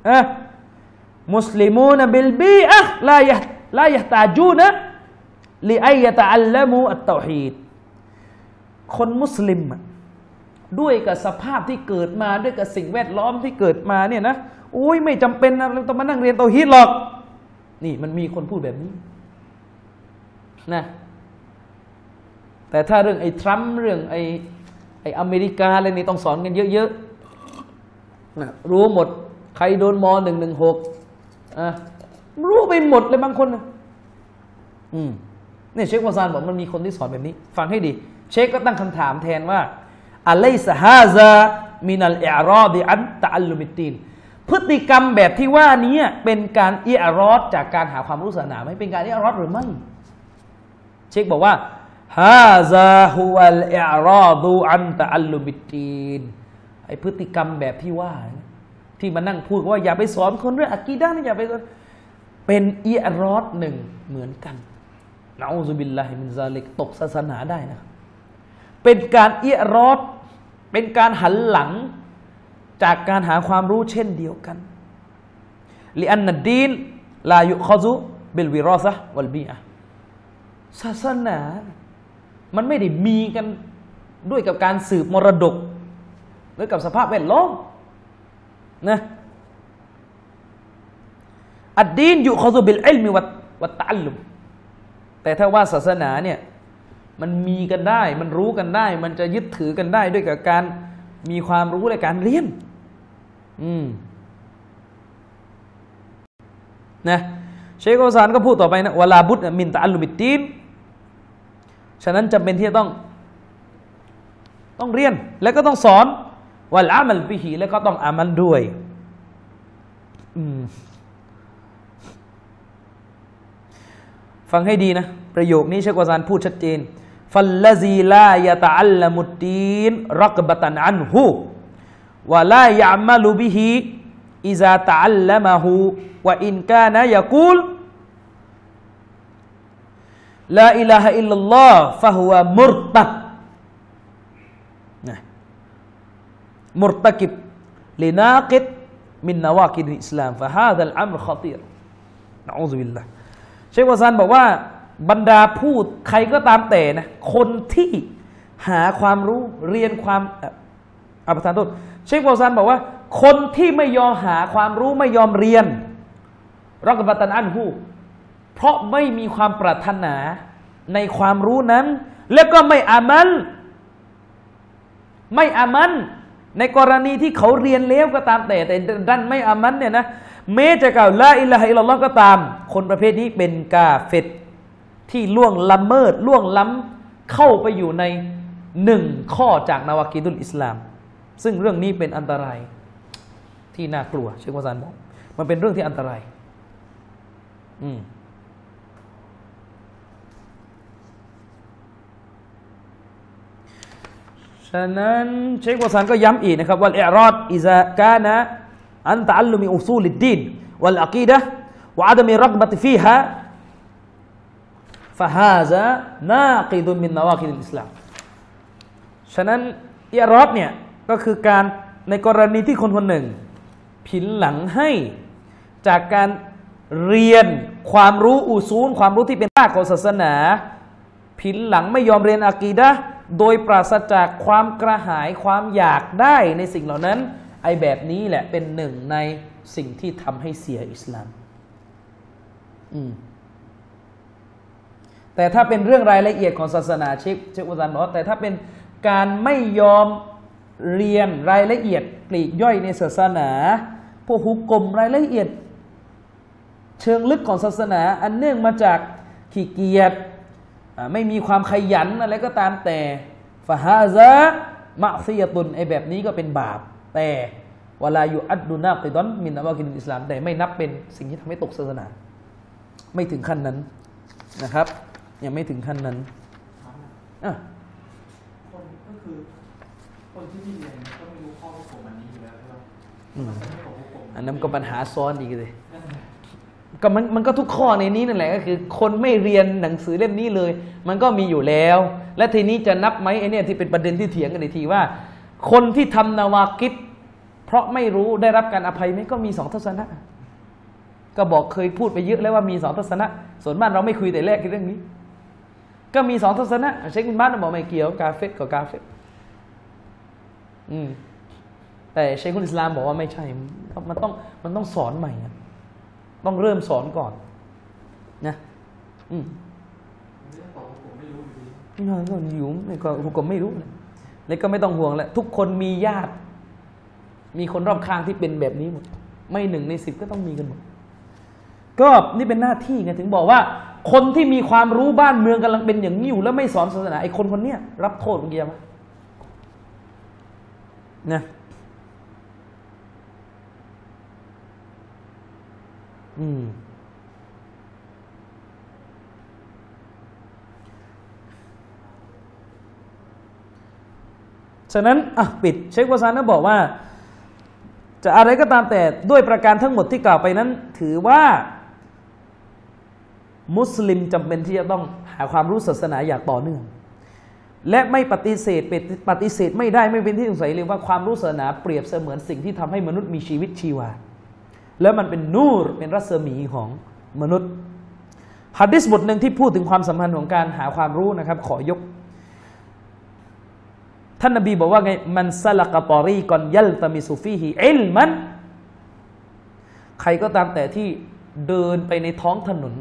مسلمون بالبيئة لا لا يحتاجون لأن يتعلموا التوحيد คนมุสลิม ด้วยกับสภาพที่เกิดมาด้วยกับสิ่งแวดล้อมที่เกิดมาเนี่ยนะอุ้ยไม่จำเป็นนะเราต้องมานั่งเรียนเตาฮีดหรอก นี่มันมีคนพูดแบบนี้นะแต่ถ้าเรื่องไอ้ทรัมป์เรื่องไอ้ไอ้อเมริกาอะไรนี่ต้องสอนกันเยอะๆนะรู้หมด ใครโดนมหนึ่งหนึ่งหกอะรู้ไปหมดเลยบางคนนะอืมเนี่ยเชควาซานบอกมันมีคนที่สอนแบบนี้ ฟังให้ดี เชคก็ตั้งคำถามแทนว่า อะไลซฮาซามินัลอิรอดิอันตะอัลลุมิตีนพฤติกรรมแบบที่ว่านี้เป็นการอิอรอดจากการหาความรู้ศาสนาไหมเป็นการอิอรอดหรือไม่ เชคบอกว่าฮาซาฮุวัลอิรอดูอันตะอัลลุมิตีนไอพฤติกรรมแบบที่ว่า ที่มานั่งพูดว่าอย่าไปสอนคนเรื่องอะกีดะนะอย่าไปสอนเป็นإعراض หนึ่งเหมือนกันนะأعوذ بالله من ذلك ตกศาสนาได้นะเป็นการإعراض เป็นการหันหลังจากการหาความรู้เช่นเดียวกันلأن الدين لا يؤخذ بالوراثة والبيئة ศาสนา มันไม่ได้มีกันด้วยกับการสืบมรดก หรือกับสภาพแวดล้อมนะอัดดีนอยู่คอซุบิลอิลมิวัตวัตตัลลุมแต่ถ้าว่าศาสนาเนี่ย มันมีกันได้ มันรู้กันได้ มันจะยึดถือกันได้ด้วยกับการมีความรู้และการเรียน อืมนะเชคโอซานก็พูดต่อไปนะวลาบุตมินตะอัลลุมิตตีนฉะนั้นจำเป็นที่จะต้อง ต้องเรียน แล้วก็ต้องสอนวลามัลบิฮีแล้วก็ต้องอามันด้วยฟังให้ดีนะ ประโยคนี้เชคโอซานพูดชัดเจน ฟัลลซีลายะตะอัลลมุตตีนรักบะตันอันฮูวะลายะมัลุบิฮีอิซาตะอัลลมะฮูวะอินกานะยะกูลลาอิลาฮะอิลลัลลอฮ์ฟะฮุวะมุรตัดนะมุรตะกิบลินากิดมินนาวากิดอิสลามฟะฮาดัลอัมรขตีรนะอูซุบิลลาห์เชควาซันบอกว่า บรรดาพูดใครก็ตามแต่นะคนที่หาความรู้เรียนความอาประธานโทษเชควาซันบอกว่า คนที่ไม่ยอมหาความรู้ไม่ยอมเรียนรักบัตันอันหูเพราะไม่มีความปรารถนาในความรู้นั้น แล้วก็ไม่อามัน ไม่อามัน ในกรณีที่เขาเรียนแล้วก็ตามแต่ แต่ดันไม่อามันเนี่ยนะแม้จะกล่าวละอิละฮิลลอฮ์ก็ตาม คนประเภทนี้เป็นกาเฟต ที่ล่วงละเมิดล่วงล้ำเข้าไปอยู่ในหนึ่งข้อจากนาวากีดุลอิสลาม ซึ่งเรื่องนี้เป็นอันตรายที่น่ากลัวเชควัซันบอกมันเป็นเรื่องที่อันตราย อืมฉะนั้นเชควาซันก็ย้ำอีกนะครับว่าอิรอดอิซากานะอันตะอัลลุมีอุซูลิดดีนวัลอะกีดะวะอัดมีรักบัตฟีฮะ ฟะฮาซะนากิดุมินนาวาคิดอิสลามฉะนั้นอิรอดเนี่ยก็คือการในกรณีที่คนคนหนึ่ง ผินหลังให้จากการเรียนความรู้อุซูล ความรู้ที่เป็นรากของศาสนา ผินหลังไม่ยอมเรียนอะกีดะโดยปราศจากความกระหายความอยากได้ในสิ่งเหล่านั้น ไอแบบนี้แหละเป็นหนึ่งในสิ่งที่ทำให้เสียอิสลาม อืม แต่ถ้าเป็นเรื่องรายละเอียดของศาสนาเชคเชคอุซันบอกแต่ถ้าเป็นการไม่ยอมเรียนรายละเอียดปลีกย่อยในศาสนา พวกฮุกกลมรายละเอียด เชิงลึกของศาสนา อันเนื่องมาจากขี้เกียจไม่มีความขยันอะไรก็ตามแต่ฟาฮาซะมะซียตุนไอแบบนี้ก็เป็นบาป แต่เวลาอยู่อัดดูนาติดอนมินนาวากินอิสลาม แต่ไม่นับเป็นสิ่งที่ทำให้ตกศาสนา ไม่ถึงขั้นนั้นนะครับ ยังไม่ถึงขั้นนั้นอะคนก็คือ คนที่ไม่เรียนก็ไม่รู้ข้อควบคุมอันนี้อยู่แล้วใช่ไหมอืมมันไม่ควบคุมอันนั้นก็ปัญหาซ้อนอีกเลยนั่นแหละก็มันมันก็ทุกข้อในนี้นั่นแหละก็คือ คนไม่เรียนหนังสือเล่มนี้เลย มันก็มีอยู่แล้ว และทีนี้จะนับไหมไอเนี่ยที่เป็นประเด็นที่เถียงกันในทีว่า คนที่ทำนาวากิดเพราะไม่รู้ได้รับการอภัยไหมก็มีสองทศนะ ก็บอกเคยพูดไปเยอะแล้วว่ามีสองทศนะ ส่วนมากเราไม่คุยแต่แรกเรื่องนี้ ก็มีสองทศนะเชคบินบ้านบอกไม่เกี่ยวกาเฟตกับกาเฟตอืมแต่เชคุลอิสลามบอกว่าไม่ใช่ มันต้องมันต้องสอนใหม่อะต้องเริ่มสอนก่อน นะอืมเรื่องของผมไม่รู้อยู่ดีนี่ก็อยู่มก็ผมไม่รู้เลยแล้วก็ไม่ต้องห่วงแล้วทุกคนมีญาติ มีคนรอบข้างที่เป็นแบบนี้หมด ไม่หนึ่งในสิบก็ต้องมีกันหมด ก็นี่เป็นหน้าที่ไงถึงบอกว่า คนที่มีความรู้บ้านเมืองกำลังเป็นอย่างนี้อยู่แล้วไม่สอนศาสนาไอ้คนคนเนี้ยรับโทษเมื่อกี้มั้ยนะอืมฉะนั้นอะปิดเชควาซานนะบอกว่า จะอะไรก็ตามแต่ด้วยประการทั้งหมดที่กล่าวไปนั้น ถือว่า มุสลิมจำเป็นที่จะต้องหาความรู้ศาสนาอย่างต่อเนื่อง และไม่ปฏิเสธปฏิเสธไม่ได้ไม่เป็นที่สงสัยเลยว่าความรู้ศาสนาเปรียบเสมือนสิ่งที่ทำให้มนุษย์มีชีวิตชีวา แล้วมันเป็นนูรเป็นรัศมีของมนุษย์ฮัดดิสบทหนึ่งที่พูดถึงความสัมพันธ์ของการหาความรู้นะครับ ขอยก ท่านนบีบอกว่าไงมันสลักตอรีกอนยัลตามิสุฟีฮีเอลมัน ใครก็ตามแต่ที่เดินไปในท้องถนน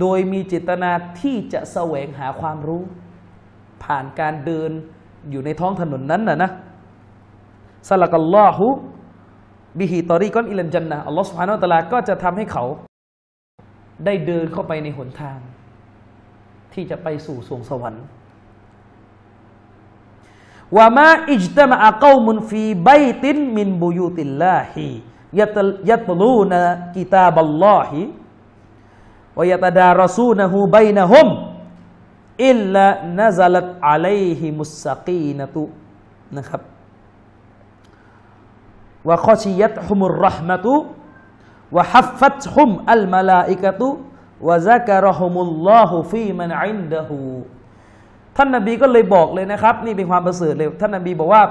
โดยมีเจตนาที่จะแสวงหาความรู้ ผ่านการเดินอยู่ในท้องถนนนั้นนะนะสลักัลลอฮุบิฮิตอรีกอนอิลันจันนะอัลลอฮฺสุฮานาอัลลอฮก็จะทำให้เขา ได้เดินเข้าไปในหนทาง ที่จะไปสู่สวงสวรรค์ว่ามาอิจตมะอักอมุนฟีไบตินมินบุยุติลลาฮียัตลูนกิตาบัลลอฮี วยตดารสูนหูบนะฮุมإلا نزلت عليهم السكينة นะครับوغشيتهم الرحمة وحفتهم الملائكة وذكرهم الله فيمن عنده ท่านนบีก็เลยบอกเลยนะครับ นี่เป็นความประเสริฐเลยท่านนบีบอกว่า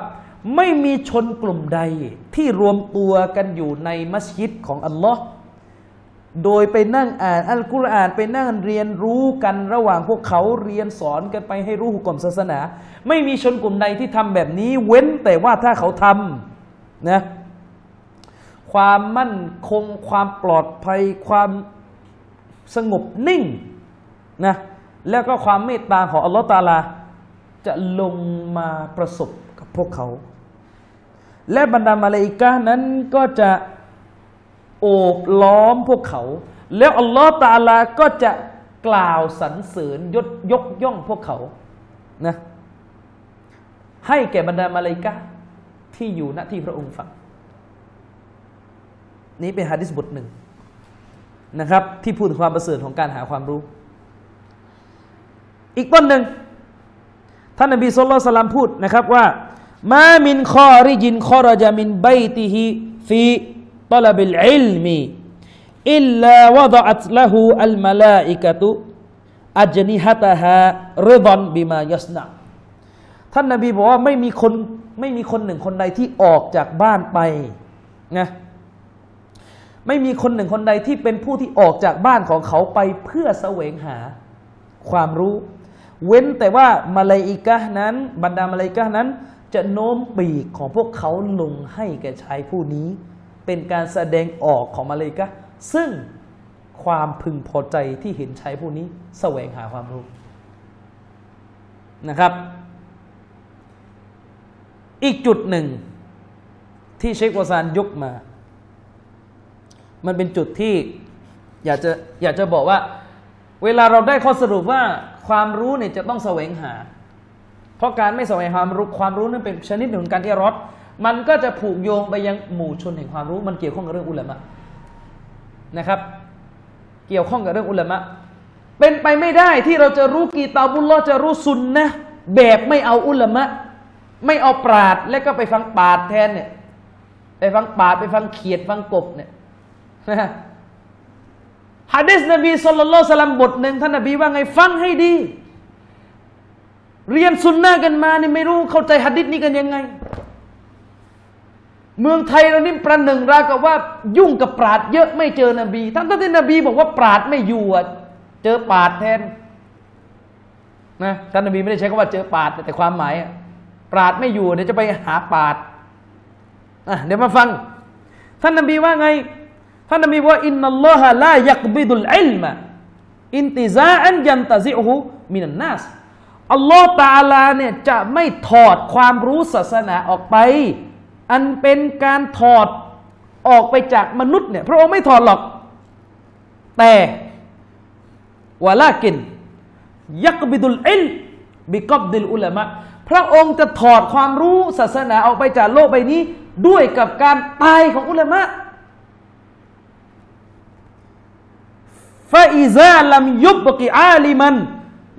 ไม่มีชนกลุ่มใดที่รวมตัวกันอยู่ในมัสยิดของอัลลอฮ์ โดยไปนั่งอ่านอัลกุรอานไปนั่งเรียนรู้กันระหว่างพวกเขาเรียนสอนกันไปให้รู้หุกกลมศาสนา ไม่มีชนกลุ่มใดที่ทำแบบนี้ เว้นแต่ว่าถ้าเขาทำนะความมั่นคงความปลอดภัยความสงบนิ่งนะแล้วก็ความเมตตาของอัลลอฮฺตาลา จะลงมาประสบกับพวกเขา และบรรดามาเลอิกานั้นก็จะ โอบล้อมพวกเขา แล้วอัลลอฮฺตาลาก็จะกล่าวสรรเสริญยศยกย่องพวกเขานะให้แก่บรรดามาเลกาที่อยู่ณที่พระองค์ฟัง นี้เป็นฮะดิษบทหนึ่งนะครับ ที่พูดความประเสริฐของการหาความรู้ อีกต้นหนึ่งท่านนบีสุลต่านพูดนะครับว่า ما من خارج خرج من بيته في طلب العلم إلا وضعت له الملائكة أجنحتها رضا بما يصنع ท่านนบีบอกว่าไม่มีคนไม่มีคนหนึ่งคนใดที่ออกจากบ้านไปนะไม่มีคนหนึ่งคนใดที่เป็นผู้ที่ออกจากบ้านของเขาไปเพื่อแสวงหาความรู้ เว้นแต่ว่ามาลาอิกะนั้น บรรดามาลาอิกะนั้น จะโน้มปีกของพวกเขาลงให้แก่ชายผู้นี้ เป็นการแสดงออกของมาเลกะซึ่งความพึงพอใจที่เห็นชายผู้นี้แสวงหาความรู้นะครับ อีกจุดหนึ่ง ที่เชควาซานยกมา มันเป็นจุดที่อยากจะอยากจะบอกว่า เวลาเราได้ข้อสรุปว่าความรู้เนี่ยจะต้องแสวงหา เพราะการไม่แสวงหาความรู้ความรู้นั้นเป็นชนิดหนึ่งของการที่รอด มันก็จะผูกโยงไปยังหมู่ชนแห่งความรู้ มันเกี่ยวข้องกับเรื่องอุลามะนะครับ เกี่ยวข้องกับเรื่องอุลามะเป็นไปไม่ได้ที่เราจะรู้กีตาบุลลอจะรู้ซุนนะแบบไม่เอาอุลามะไม่เอาปราดแล้วก็ไปฟังปาดแทนเนี่ยไปฟังปาดไปฟังเขียดฟังกบเนี่ยฮะดิษนบีสุลต่านสลัมบทหนึ่งท่านนบีว่าไงฟังให้ดี เรียนสุนนะกันมานี่ไม่รู้เข้าใจฮะดิษนี้กันยังไง เมืองไทยเรานี่ประหนึ่งราวกับว่า ยุ่งกับปราดเยอะไม่เจอนบีทั้งที่นบีบอกว่าปราดไม่อยู่เจอปาดแทนนะท่านนบีไม่ได้ใช้คำว่าเจอปาดแต่ความหมายปราดไม่อยู่เดี๋ยวจะไปหาปาดเดี๋ยวมาฟัง ท่านนบีว่าไง ท่านนบีว่าอินนัลลอฮะลายักบิดุลอิลมะอินติซาอันยันตะซิอุมินันนัสอัลลอฮ์ตาลาเนี่ยจะไม่ถอดความรู้ศาสนาออกไป อันเป็นการถอดออกไปจากมนุษย์เนี่ยพระองค์ไม่ถอดหรอก แต่วะลากิน ยักบิดุลอิลบิกอบดิลอุลามะพระองค์จะถอดความรู้ศาสนาออกไปจากโลกใบนี้ ด้วยกับการตายของอุลามะฟาอิซาลัมยุบกิอาลิมัน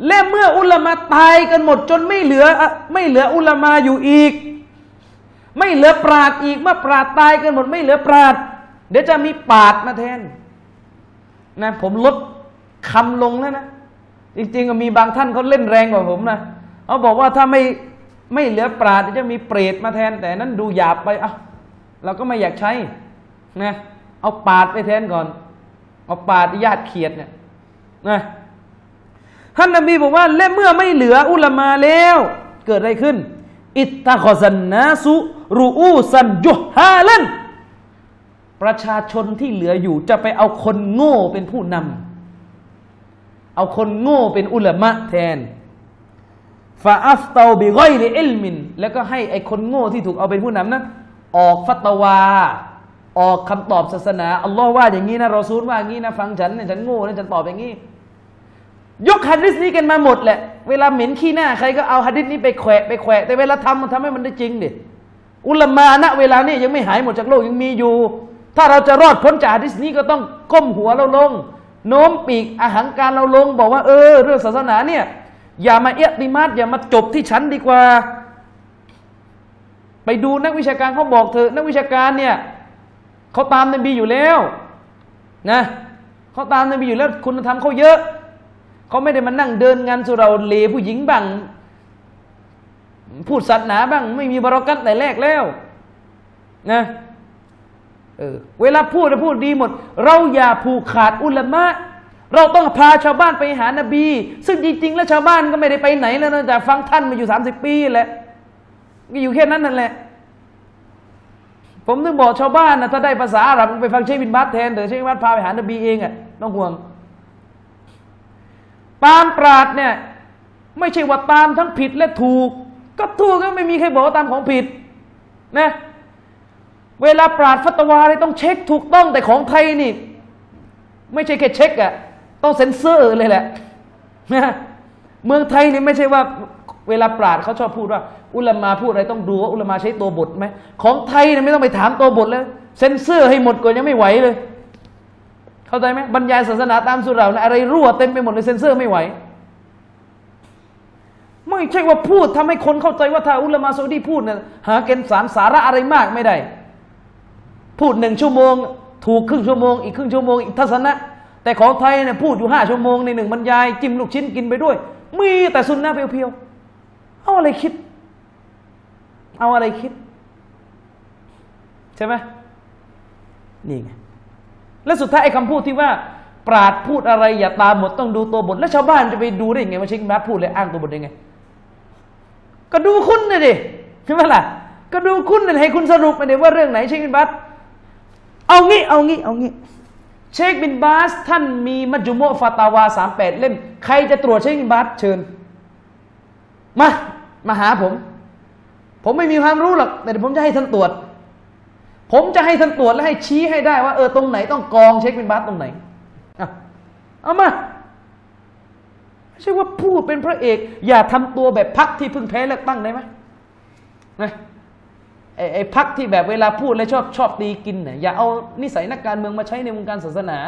และเมื่ออุลามะตายกันหมดจนไม่เหลือไม่เหลืออุลามะอยู่อีก ไม่เหลือปราดอีกเมื่อปราดตายกันหมดไม่เหลือปราด เดี๋ยวจะมีปาดมาแทนนะผมลดคำลงแล้วนะ จริงๆมีบางท่านเขาเล่นแรงกว่าผมนะเขาบอกว่าถ้าไม่ไม่เหลือปราดจะมีเปรตมาแทน แต่นั้นดูหยาบไปอะเราก็ไม่อยากใช้นะเอาปาดไปแทนก่อน เอาปาดญาติเขียดเนี่ยนะท่านนบีบอกว่าและเมื่อไม่เหลืออุลามาแล้ว เกิดอะไรขึ้น อิตตะคอซันนาสุรูอูซันยุฮาลันประชาชนที่เหลืออยู่ จะไปเอาคนโง่เป็นผู้นำเอาคนโง่เป็นอุลามะแทนฟาอัฟตาบิกอยลิอิลมิน แล้วก็ให้ไอคนโง่ที่ถูกเอาเป็นผู้นำนั้นออกฟัตวา ออกคำตอบศาสนาอัลลอฮ์ว่าอย่างนี้นะรอซูลว่าอย่างนี้นะ ฟังฉันเนี่ยฉันโง่นะฉันตอบอย่างนี้ ยกฮัดดิสนี้กันมาหมดแหละ เวลาเหม็นขี้หน้าใครก็เอาฮัดดิสนี้ไปแขวะไปแขวะแต่เวลาทำมันทำให้มันได้จริงดิอุลามาณเวลานี้ยังไม่หายหมดจากโลกยังมีอยู่ ถ้าเราจะรอดพ้นจากฮัดดิสนี้ก็ต้องก้มหัวเราลง โน้มปีกอาหังการเราลง บอกว่าเออ เรื่องศาสนาเนี่ย อย่ามาเอะติมัดอย่ามาจบที่ฉันดีกว่า ไปดูนักวิชาการเขาบอกเถอนักวิชาการเนี่ยเขาตามนบีอยู่แล้วนะเขาตามนบีอยู่แล้วคุณธรรมเขาเยอะ เขาไม่ได้มานั่งเดินงานสุเราเลผู้หญิงบ้างพูดศาสนาบ้าง ไม่มีบรารักัตแต่แรกแล้วนะเออเวลาพูดจะพูดดีหมด เราอย่าผูกขาดอุลามะ เราต้องพาชาวบ้านไปหานบี ซึ่งจริงๆแล้วชาวบ้านก็ไม่ได้ไปไหนแล้วนะแต่ฟังท่านมาอยู่สามสิบปีแหละก็อยู่แค่นั้นนั่นแหละ ผมถึงบอกชาวบ้านนะถ้าได้ภาษาอาหรับไปฟังเชคบินบัตแทนเดี๋ยวเชคบินบัตพาไปหานบีเองอะ่ะต้องห่วง ตามปราดเนี่ยไม่ใช่ว่าตามทั้งผิดและถูก ก็ถูกก็ไม่มีใครบอกว่าตามของผิดนะเวลาปราดฟัตวาเลยต้องเช็คถูกต้องแต่ของไทยนี่ ไม่ใช่แค่เช็คอะต้องเซ็นเซอร์เลยแหละนะเมืองไทยนี่ไม่ใช่ว่าเวลาปราดเขาชอบพูดว่า อุลามาพูดอะไรต้องดูว่าอุลามาใช้ตัวบทไหมของไทยเนี่ยไม่ต้องไปถามตัวบทเลยเซ็นเซอร์ให้หมดก่อนยังไม่ไหวเลย เข้าใจไหมบรรยายศาสนาตามสุรานะอะไรรั่วเต็มไปหมดเลยเซ็นเซอร์ไม่ไหว ไม่ใช่ว่าพูดทำให้คนเข้าใจว่าถ้าอุลามาซาอุดีพูดเนี่ยหาเกณฑ์สารสาระอะไรมากไม่ได้ พูดหนึ่งชั่วโมง ถูกครึ่งชั่วโมงอีกครึ่งชั่วโมงอีกทัศนะ แต่ของไทยเนี่ยพูดอยู่ห้าชั่วโมงในหนึ่งบรรยายจิ้มลูกชิ้นกินไปด้วย มีแต่สุนนะเพียวๆเอาอะไรคิด เอาอะไรคิด ใช่ไหมนี่ไง และสุดท้ายไอ้คำพูดที่ว่า ปราชญ์พูดอะไรอย่าตามหมดต้องดูตัวบท แล้วชาวบ้านจะไปดูได้ยังไงว่าเชคบินบาสพูดเลยอ้างตัวบทได้ไง ก็ดูคุณนะดิใช่ไหมล่ะ ก็ดูคุณนะให้คุณสรุปมาเดี๋ยว่าเรื่องไหนเชคบินบาสเอางี้เอางี้เอางี้ เชคบินบาส ท่านมีمجموع فتاوى สามแปดเล่ม ใครจะตรวจเชคบินบาสเชิญ มา มาหาผม ผมไม่มีความรู้หรอกแต่ผมจะให้ท่านตรวจ ผมจะให้ท่านตรวจและให้ชี้ให้ได้ว่าเออตรงไหนต้องกองเช็คบินบาสตรงไหนอะเอามาไม่ใช่ว่าพูดเป็นพระเอก อย่าทำตัวแบบพักที่เพิ่งแพ้เลือกตั้งได้ไหมนะไอ้ไอ้พักที่แบบเวลาพูดแล้วชอบชอบตีกินเนี่ยอย่าเอานิสัยนักการเมืองมาใช้ในวงการศาสนา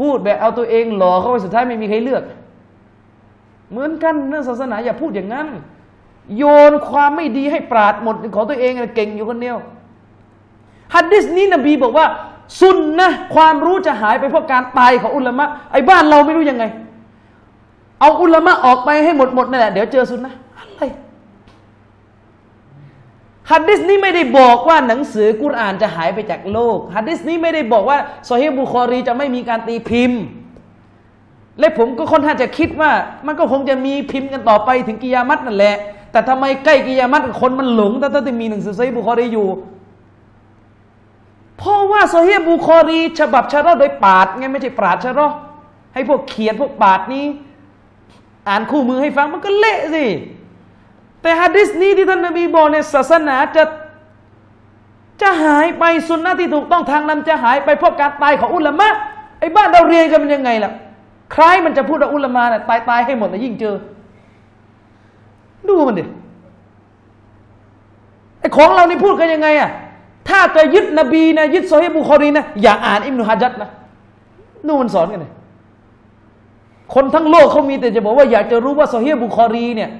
พูดแบบเอาตัวเองหล่อเข้าไปสุดท้ายไม่มีใครเลือก เหมือนกันเรื่องศาสนาอย่าพูดอย่างนั้น โยนความไม่ดีให้ปราดหมดของตัวเองเก่งอยู่คนเดียว ฮัดดิสนี้นบีบอกว่า สุนนะความรู้จะหายไปเพราะการตายของอุลามะไอ้บ้านเราไม่รู้ยังไง เอาอุลามะออกไปให้หมดหมดนั่นแหละเดี๋ยวเจอสุนนะอะไรฮัดดิสนี้ไม่ได้บอกว่าหนังสือกุรอานจะหายไปจากโลกฮัดดิสนี้ไม่ได้บอกว่าซอฮีบุคอรีจะไม่มีการตีพิมพ์ และผมก็ค่อนข้างจะคิดว่า มันก็คงจะมีพิมพ์กันต่อไปถึงกิยามัตนั่นแหละ แต่ทำไมใกล้กิยามัตคนมันหลงแต่ถ้าจะมีหนังสือซอฮีบุคอรีอยู่ เพราะว่าโซเฮียบุคอรี ฉบับชะรอโดยปาดไงไม่ใช่ปาดชะรอให้พวกเขียนพวกปาดนี้ อ่านคู่มือให้ฟังมันก็เละสิ แต่ฮะดิษนี้ที่ท่านนบีบอกเนี่ยศาสนาจะจะหายไปสุนนะที่ถูกต้องทางนั้นจะหายไปเพราะการตายของอุลามะไอ้บ้านเราเรียนกันมันยังไงล่ะใครมันจะพูดว่าอุลามะเนี่ยตายตายให้หมดนะยิ่งเจอ ดูมันดิไอ้ของเรานี่พูดกันยังไงอะ ถ้าจะยึดนบีนะยึดโซฮีบุคอรีนะอย่าอ่านอิมนุฮะจัดนะนู่นสอนกันเลยคนทั้งโลกเขามีแต่จะบอกว่าอยากจะรู้ว่าโซฮีบุคอรีเนี่ย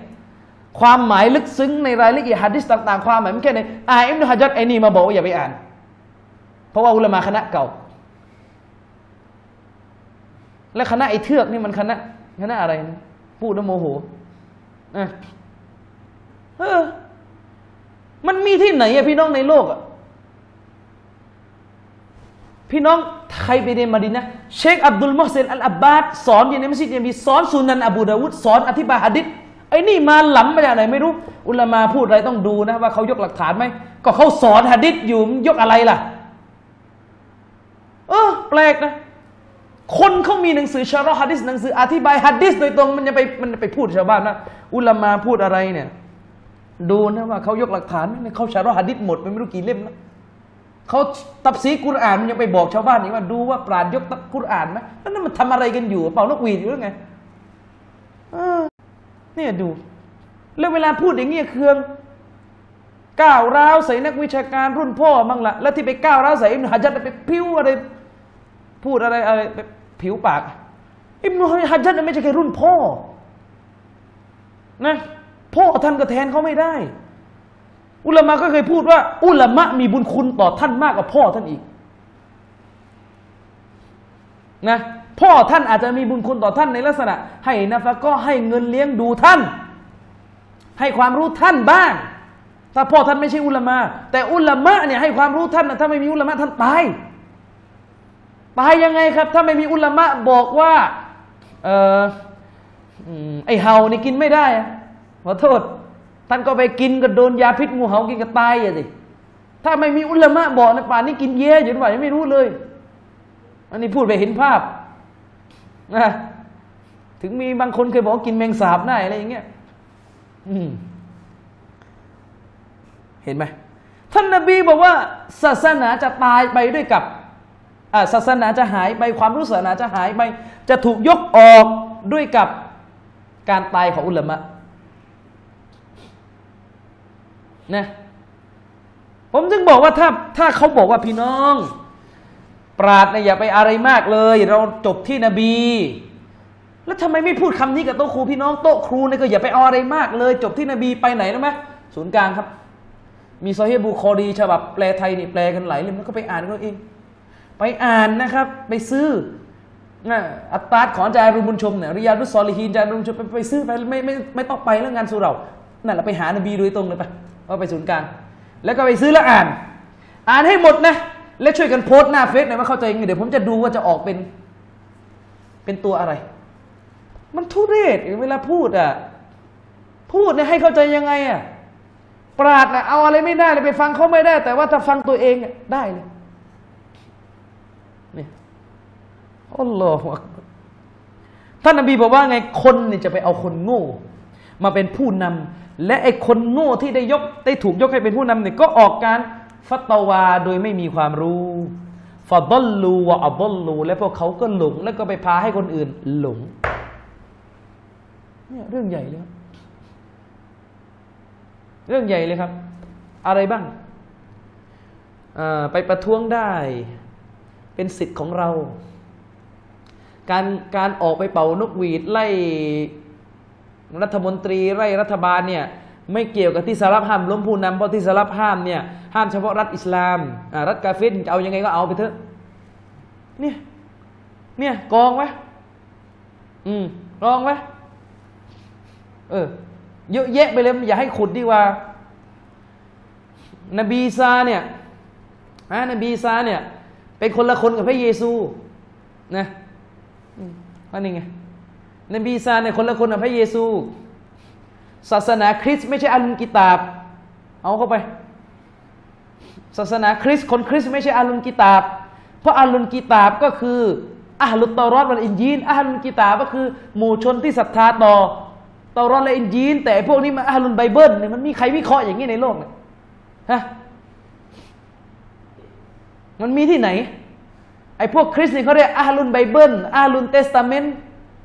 ความหมายลึกซึ้งในรายละเอียดฮะดิษต่างๆ ความหมายมันแค่ไหนอ่านอิมนุฮะจัดไอ้นี่มาบอกว่าอย่าไปอ่าน เพราะว่าอุลามะคณะเก่า และคณะไอ้เทือกนี่มันคณะคณะอะไรนะพูดแล้วโมโหนะเออมันมีที่ไหนอะพี่น้องในโลกอะ พี่น้องใครไปเรียนมาดินนะเชคอับดุลมอฮเซนอัลอับบาดสอนอยู่ในมัสยิดนบีสอนสุนันอบูดาวุดสอนอธิบายหะดิษไอ้นี่มาหล้ำมาจากไหนไม่รู้ อุลามาพูดอะไรต้องดูนะว่าเขายกหลักฐานไหมก็เขาสอนหะดิษอยู่ยกอะไรล่ะ เออแปลกนะ คนเขามีหนังสือชาร์ฮะดิษหนังสืออธิบายฮะดิษโดยตรงมันจะไปมันไปพูดชาวบ้านนะอุลามาพูดอะไรเนี่ย ดูนะว่าเขายกหลักฐานไหมเขาชาร์ฮะดิษหมดไปไม่รู้กี่เล่มนะ เขาตับซีกุรอานมันยังไปบอกชาวบ้านอีกว่าดูว่าปราดยกตับกุรอานไหมแล้วนั่นมันทำอะไรกันอยู่ เป่านกหวีดอยู่หรือไงเนี่ยดู แล้วเวลาพูดอย่างเงี้ยเคืองก้าวร้าวใส่นักวิชาการรุ่นพ่อมั่งละแล้วที่ไปก้าวร้าวใส่อิบนุฮะจัดไปพิ้วอะไร พูดอะไรอะไรไปผิวปากอิบนุฮะจัดไม่ใช่แค่รุ่นพ่อนะพ่อท่านก็แทนเขาไม่ได้ อุลามะก็เคยพูดว่า อุลามะมีบุญคุณต่อท่านมากกว่าพ่อท่านอีกนะพ่อท่านอาจจะมีบุญคุณต่อท่านในลักษณะ ให้นะฟะก็ให้เงินเลี้ยงดูท่าน ให้ความรู้ท่านบ้าง ถ้าพ่อท่านไม่ใช่อุลามะแต่อุลามะเนี่ยให้ความรู้ท่านนะถ้าไม่มีอุลามะท่านตายตายยังไงครับ ถ้าไม่มีอุลามะบอกว่าเออไอเฮานี่กินไม่ได้ขอโทษ ท่านก็ไปกินก็โดนยาพิษงูเห่ากินก็ตายอะสิถ้าไม่มีอุลามะบอกในป่านนี้กินเย่อยู่หรือเปล่าไม่รู้เลย อันนี้พูดไปเห็นภาพนะถึงมีบางคนเคยบอกกินแมงสาบได้อะไรอย่างเงี้ยเห็นไหมท่านนบีบอกว่า ศาสนาจะตายไปด้วยกับศาสนาจะหายไปความรู้ศาสนาจะหายไป จะถูกยกออกด้วยกับการตายของอุลามะ นะผมจึงบอกว่าถ้าถ้าเขาบอกว่าพี่น้อง ปราดเนี่ยอย่าไปอะไรมากเลย เราจบที่นบี แล้วทำไมไม่พูดคำนี้กับโต๊ะครูพี่น้องโต๊ะครูเนี่ยก็อย่าไปเอาอะไรมากเลย จบที่นบีไปไหนรู้ไหมศูนย์กลางครับ มีโซอฮีบุคอรีฉบับแปลไทยนี่แปลกันหลายเล่มแล้วก็ไปอ่านกันเอง ไปอ่านนะครับ ไปซื้อนะอัตตาของอาจารย์รุบุญชมเนี่ยริยาดุสซอลิฮีนอาจารย์รุบุญชมไปไปซื้อไปไม่ไม่ไม่ต้องไปแล้วงานสุเรานั่นแหละไปหานบีโดยตรงเลยไป ว่าไปศูนย์กลางแล้วก็ไปซื้อแล้วอ่าน อ่านให้หมดนะ แล้วช่วยกันโพสต์หน้าเฟซหน่อยว่าเข้าใจยังไงเดี๋ยวผมจะดูว่าจะออกเป็น เป็นตัวอะไร มันทุเรศเวลาพูดอะพูดเนี่ยให้เข้าใจยังไงอะปราดนะเอาอะไรไม่ได้เลยไปฟังเขาไม่ได้ แต่ว่าถ้าฟังตัวเองได้เลยนี่อัลลอฮฺท่านนบีบอกว่าไงคนเนี่ยจะไปเอาคนโง่ มาเป็นผู้นำ และไอ้คนโง่ที่ได้ยกได้ถูกยกให้เป็นผู้นำเนี่ยก็ออกการฟัตวาโดยไม่มีความรู้ฟาดลลูวะอับลลู และพวกเขาก็หลง แล้วก็ไปพาให้คนอื่นหลงเนี่ยเรื่องใหญ่เลยเรื่องใหญ่เลยครับ อะไรบ้างไปประท้วงได้เป็นสิทธิ์ของเรา การการออกไปเป่านกหวีดไล่ รัฐมนตรีไล่รัฐบาลเนี่ยไม่เกี่ยวกับที่สหรัฐห้ามล้มผู้นำเพราะที่สหรัฐห้ามเนี่ยห้ามเฉพาะรัฐอิสลามรัฐกาเฟรจะเอายังไงก็เอาไปเถอะเนี่ยเนี่ยกองไว้อืมกองไว้เออเยอะแยะไปเลยอย่าให้ขุดดีกว่า นบีอีซาเนี่ยอะนบีอีซาเนี่ยเป็นคนละคนกับพระเยซูนะว่านี่ไง นบีอีซาเนี่ยคนละคนกับพระเยซู ศาสนาคริสต์ไม่ใช่ أهل الكتاب เอาเข้าไป ศาสนาคริสต์คนคริสต์ไม่ใช่ أهل الكتاب เพราะ أهل الكتاب ก็คือ أهل التوراة والإنجيل أهل الكتاب ก็คือ หมู่ชนที่ศรัทธาต่อتوراة และ إنجيل แต่พวกนี้มันอัลลุนไบเบิลเนี่ยมันมีใครวิเคราะห์อย่างนี้ในโลกเนี่ยฮะมันมีที่ไหนไอ้พวกคริสต์นี่เขาเรียก أهل ال Bible أهل ال Testament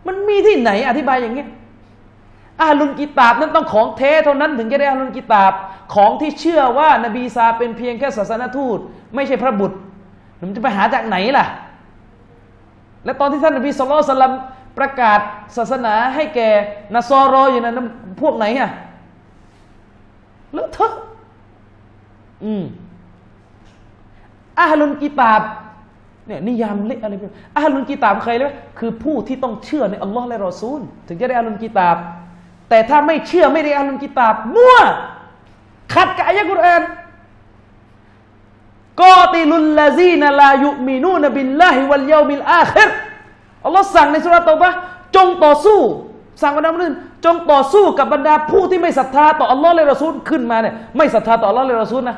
มันมีที่ไหนอธิบายอย่างนี้อัลลุนกิตาบนั้นต้องของเทเท่านั้นถึงจะได้อัลลุนกิตาบของที่เชื่อว่านบีอีซาเป็นเพียงแค่ศาสนทูต ไม่ใช่พระบุตรมันจะไปหาจากไหนล่ะ และตอนที่ท่านนบีสุลต่านประกาศศาสนาให้แก่นาซอรออย่างนั้นพวกไหนอะเลอะเทออืมอาลุนกิตาบ เนี่ยนิยามเละอะไรแบบอาลุนกีตาบใครเลยคือผู้ที่ต้องเชื่อในอัลลอฮ์และรอซูล ถึงจะได้อาลุนกีตาบ แต่ถ้าไม่เชื่อไม่ได้อาลุนกีตาบมั่วขัดกับอายะกุรอานقاتلوا الذين لا يؤمنون بالله ولا باليوم الآخر อัลลอฮ์สั่งในซูเราะห์เตาบะฮ์จงต่อสู้ สั่งบรรดาผู้อื่นจงต่อสู้กับบรรดาผู้ที่ไม่ศรัทธาต่ออัลลอฮ์และรอซูลขึ้นมาเนี่ยไม่ศรัทธาต่ออัลลอฮ์และรอซูลนะ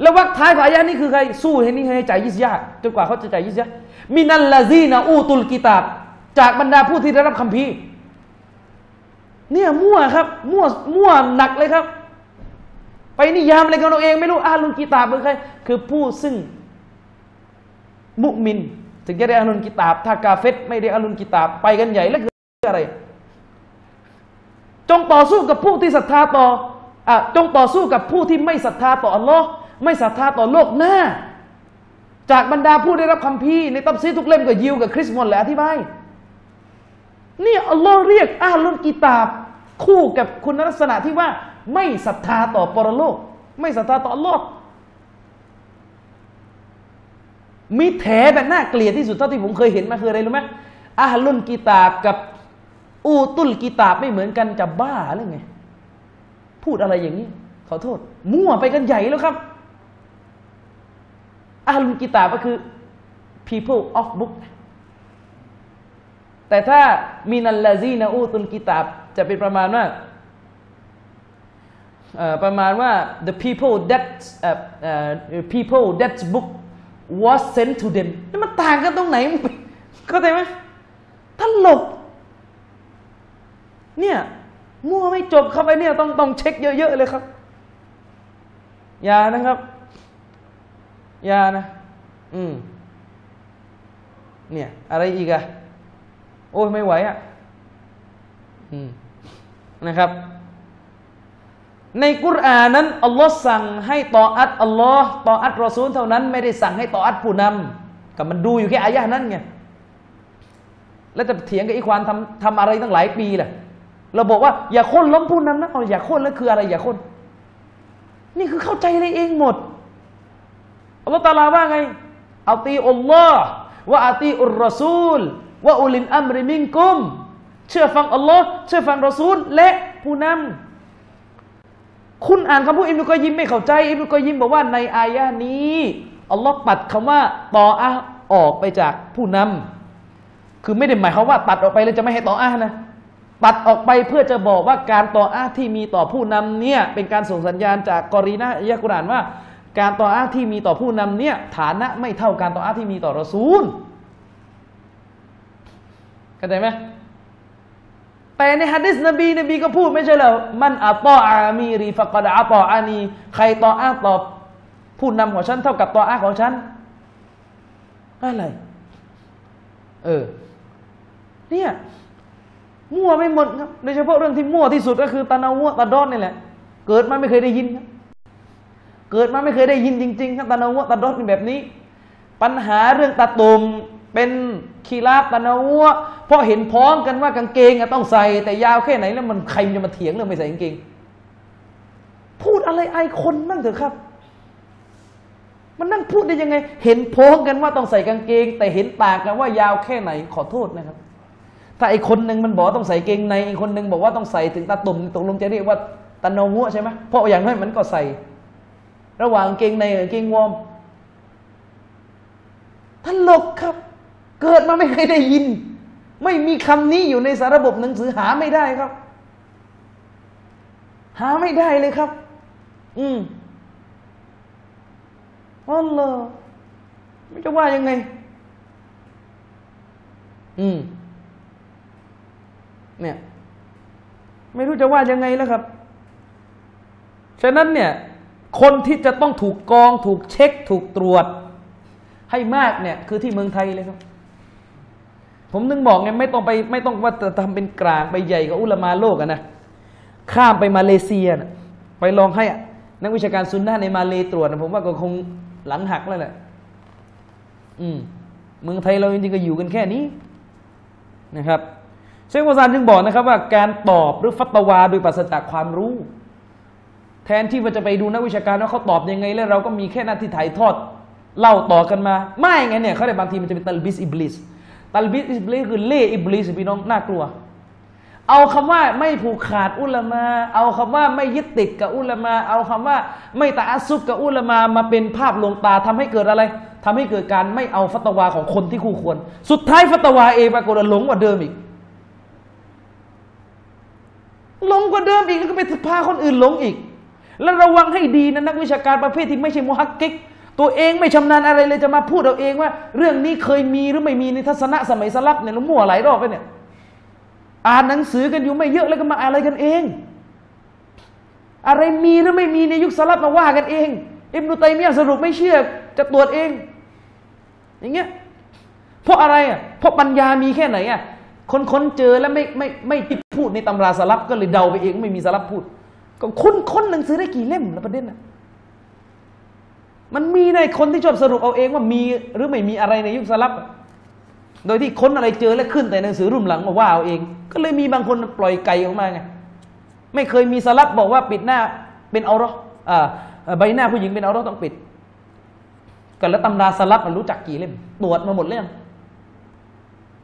แล้ววรรคท้ายของอายะนี้คือใครสู้ให้นี่ให้จ่าย جزية จนกว่าเขาจะจ่าย جزية من الذين أوتوا الكتاب จากบรรดาผู้ที่ได้รับคัมภีร์เนี่ยมั่วครับ มั่วมั่วหนักเลยครับ ไปนิยามอะไรกันเราเอง ไม่รู้อาลุนกิตาบเป็นใคร คือผู้ซึ่ง มุมิน ถึงจะได้อาลุนกิตาบ ถ้ากาเฟตไม่ได้อาลุนกิตาบไปกันใหญ่แล้วคืออะไร จงต่อสู้กับผู้ที่ศรัทธาต่ออะจงต่อสู้กับผู้ที่ไม่ศรัทธาต่ออัลลอฮ์ ไม่ศรัทธาต่อโลกหน้า จากบรรดาผู้ได้รับคัมภีร์ในตับซีทุกเล่มก็ยิวกับคริสต์มอนแหละอธิบายนี่อัลลอฮ์เรียกอาลุนกิตาบ คู่กับคุณลักษณะที่ว่า ไม่ศรัทธาต่อปรโลก ไม่ศรัทธาต่ออัลลอฮ์มีแถแบบน่าเกลียดที่สุดเท่าที่ผมเคยเห็นมาคืออะไรรู้ไหมอาลุนกิตาบกับอูตุลกิตาบไม่เหมือนกันจะบ้าหรือไง พูดอะไรอย่างนี้ ขอโทษ มั่วไปกันใหญ่แล้วครับ อาลุนกิตาบก็คือ people of book แต่ถ้ามีนัลลาซีนาอูตุลกิตาบ จะเป็นประมาณว่าประมาณว่า the people that เอ่อเอ่อ people that book was sent to them นี่มันต่างกันตรงไหนเข้าใจไหมตลก เนี่ยมั่วไม่จบเข้าไปเนี่ยต้องต้องเช็คเยอะ ๆ เลยครับ อย่านะครับ ยานะ อืม เนี่ย อะไรอีกอะโอ้ยไม่ไหวอะอืมนะครับ ในกุรอานั้นอัลลอฮ์สั่งให้ต่ออัดอัลลอฮ์ต่ออัดรอซูลเท่านั้น ไม่ได้สั่งให้ต่ออัดผู้นำก็มันดูอยู่แค่อายะนั้นไงแล้วจะเถียงกับอีควานทำทำอะไรตั้งหลายปีแหละเราบอกว่าอย่าโค่นล้มผู้นำนะเอาอย่าโค่นแล้วคืออะไรอย่าโค่นนี่คือเข้าใจเลยเองหมด อัลลอฮฺตาลาว่าไงอัตีอัลลอฮ์ว่าอัตีอุรรอซูลว่าอุลินอัมริมิงกุม เชื่อฟังอัลลอฮ์เชื่อฟังรอซูล และผู้นำคุณอ่านคำพูดอิบนุกอยิมไม่เข้าใจอิบนุกอยิมบอกว่าในอายะนี้อัลลอฮ์ปัดคำว่าต่ออะออกไปจากผู้นำคือไม่ได้หมายความว่า ตัดออกไปแล้วจะไม่ให้ต่ออะนะตัดออกไปเพื่อจะบอกว่าการต่ออาที่มีต่อผู้นำเนี่ยเป็นการส่งสัญญาณจากกอรีนะยะกุรานว่า การต่ออาที่มีต่อผู้นำเนี่ยฐานะไม่เท่าการต่ออาที่มีต่อรอซูลเข้าใจไหมแต่ในฮะดิษนบีนบีก็พูดไม่ใช่เหรอมันอัตออามีรีฟักดอัตออานีใครต่ออาตอบผู้นำของฉันเท่ากับต่ออาของฉันอะไร เออ เนี่ย มั่วไม่หมดครับโดยเฉพาะเรื่องที่มั่วที่สุดก็คือตานาวัวตาดอนนี่แหละ เกิดมาไม่เคยได้ยินครับ เกิดมาไม่เคยได้ยินจริงๆครับตานาวัวตาดอนเป็นแบบนี้ ปัญหาเรื่องตาตุมเป็นคีราบตานาวัวเพราะเห็นพ้องกันว่ากางเกงอะต้องใส่แต่ยาวแค่ไหนแล้วมันใครจะมาเถียงเรื่องไม่ใส่กางเกง พูดอะไรไอคนบ้างเถอะครับ มันนั่งพูดได้ยังไง เห็นพ้องกันว่าต้องใส่กางเกง แต่เห็นต่างกันว่ายาวแค่ไหนขอโทษนะครับ ถ้าไอ้คนหนึ่งมันบอกต้องใส่เกงในอีกคนหนึ่งบอกว่าต้องใส่ถึงตาตุ่มตกลงจะเรียกว่าตะนงัวใช่ไหมเพราะอย่างนั้นมันก็ใส่ ระหว่างเกงในกับเกงวอร์มตลกครับ เกิดมาไม่เคยได้ยิน ไม่มีคำนี้อยู่ในสารบบหนังสือหาไม่ได้ครับ หาไม่ได้เลยครับ อืมอัลลอฮ์ไม่จะว่ายังไง อืม เนี่ย ไม่รู้จะว่ายังไงแล้วครับ ฉะนั้นเนี่ย คนที่จะต้องถูกกอง ถูกเช็ค ถูกตรวจ ให้มากเนี่ย คือที่เมืองไทยเลยครับ ผมนึงบอกไงไม่ต้องไปไม่ต้องว่าจะทำเป็นกลางไปใหญ่กับอุลามาโลกนะข้ามไปมาเลเซียนะไปลองให้นักวิชาการซุนนะในมาเลตรวจนะผมว่าก็คงหลังหักแล้วแหละอืมเมืองไทยเราจริงๆก็อยู่กันแค่นี้นะครับเชคเฟาซานจึงบอกนะครับว่าการตอบหรือฟัตวาโดยปราศจากความรู้ แทนที่ว่าจะไปดูนักวิชาการว่าเขาตอบยังไง แล้วเราก็มีแค่หน้าที่ถ่ายทอด เล่าต่อกันมา ไม่ไงเนี่ยเขาได้บางทีมันจะเป็นตัลบิสอิบลิสตัลบิสอิบลิสคือเล่อิบลิสพี่น้องน่ากลัว เอาคำว่าไม่ผูกขาดอุลามา เอาคำว่าไม่ยึดติดกับอุลามา เอาคำว่าไม่ตะอัซุบกับอุลามามาเป็นภาพลวงตาทำให้เกิดอะไรทำให้เกิดการไม่เอาฟัตวาของคนที่คู่ควร สุดท้ายฟัตวาเองปรากฏหลงกว่าเดิมอีกหลงกว่าเดิมอีกแล้วก็ไปพาคนอื่นหลงอีก แล้วระวังให้ดีนะนักวิชาการประเภทที่ไม่ใช่มุฮักกิกตัวเองไม่ชำนาญอะไรเลยจะมาพูดเอาเองว่า เรื่องนี้เคยมีหรือไม่มีในทัศนะสมัยสลับเนี่ยเรามั่วหลายรอบไปเนี่ยอ่านหนังสือกันอยู่ไม่เยอะแล้วก็มาอะไรกันเอง อะไรมีหรือไม่มีในยุคสลับมาว่ากันเองอิบนุตัยมียสรุปไม่เชื่อจะตรวจเอง อย่างเงี้ยเพราะอะไรอะเพราะปัญญามีแค่ไหนอะคนค้นเจอแล้วไม่ไม่ไม่ติดพูดในตำราสลับก็เลยเดาไปเองไม่มีสลับพูด ก็ค้นค้นหนังสือได้กี่เล่มแล้วประเด็นอะมันมีในคนที่ชอบสรุปเอาเองว่ามีหรือไม่มีอะไรในยุคสลับ โดยที่ค้นอะไรเจอแล้วขึ้นแต่หนังสือรุ่นหลังมาว่าเอาเอง ก็เลยมีบางคนปล่อยไก่ออกมาไง ไม่เคยมีสลับบอกว่าปิดหน้าเป็นเอาหรออ่าใบหน้าผู้หญิงเป็นเอาหรอต้องปิด กันแล้วตำราสลับมันรู้จักกี่เล่ม ตรวจมาหมดเรื่อง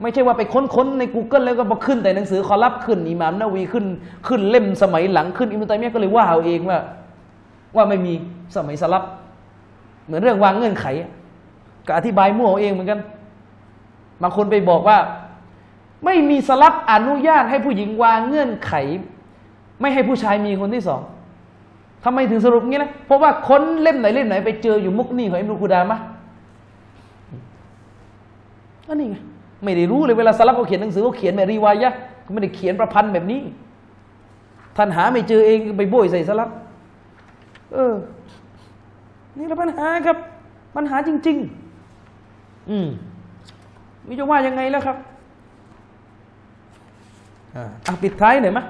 ไม่ใช่ว่าไปค้นๆใน Google แล้วก็มาขึ้นแต่หนังสือคอลับขึ้นอิหมามนาวีขึ้น ขึ้นเล่มสมัยหลังขึ้นอิมุตัยมียก็เลยว่าเอาเองว่า ว่าไม่มีสมัยสลับ เหมือนเรื่องวางเงื่อนไขก็อธิบายมั่วเอาเองเหมือนกันบางคนไปบอกว่า ไม่มีสลับอนุญาตให้ผู้หญิงวางเงื่อนไข ไม่ให้ผู้ชายมีคนที่สองทำไมถึงสรุปงี้นะเพราะว่าค้นเล่มไหนเล่มไหนไปเจออยู่มุกนี่ของอิมรุกูดามะก็นี่ไง ไม่ได้รู้เลยเวลาสลับเขาเขียนหนังสือเขาเขียนแบบรีวายะห์เขาไม่ได้เขียนประพันธ์แบบนี้ ท่านหาไม่เจอเองไปโบยใส่สลับเออ นี่แหละปัญหาครับ ปัญหาจริง ๆ อืมมิจะว่ายังไงแล้วครับอ่าอะปิดท้ายหน่อยม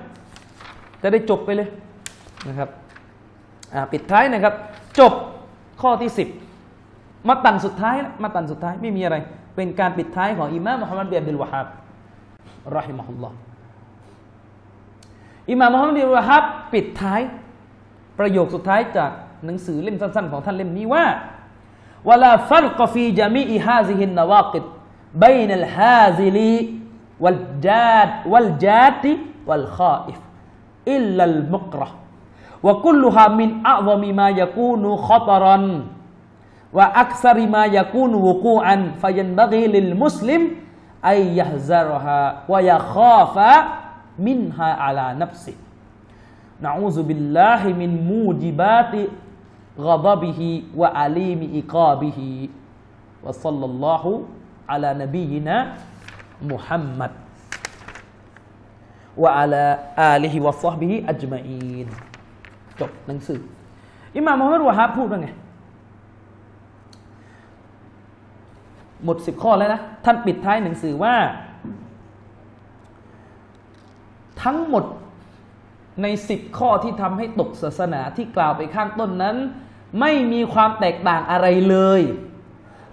จะได้จบไปเลยนะครับอ่าปิดท้ายนะครับ จบข้อที่สิบมาตันสุดท้ายมาตันสุดท้ายไม่มีอะไร เป็นการปิดท้ายของอิมามมุฮัมมัดบินอับดุลวะฮับรอฮิมะฮุลลอฮ์อิมามมุฮัมมัดบินอับดุลวะฮับปิดท้าย ประโยคสุดท้ายจากหนังสือเล่มสั้นๆ ของท่านเล่มนี้ว่าวลาฟัรกฟีจามีอิฮาซิฮินนวากิด بين الهازل والجاد والجاد والخائف إلا المقرة وكلها من أعظم ما يكون خطرا وأكثر ما يكون وقوعا فينبغي للمسلم أن يحذرها ويخاف منها على نفسه نعوذ بالله من موجبات غضبه وعليم إقابه وصلى الله على نبينا محمد وعلى آله وصحبه أجمعين จบหนังสือ อิหม่ามมุฮัมมัดวะฮับพูดว่าไง หมดสิบข้อแล้วนะ ท่านปิดท้ายหนังสือว่า ทั้งหมดในสิบข้อที่ทำให้ตกศาสนาที่กล่าวไปข้างต้นนั้น ไม่มีความแตกต่างอะไรเลย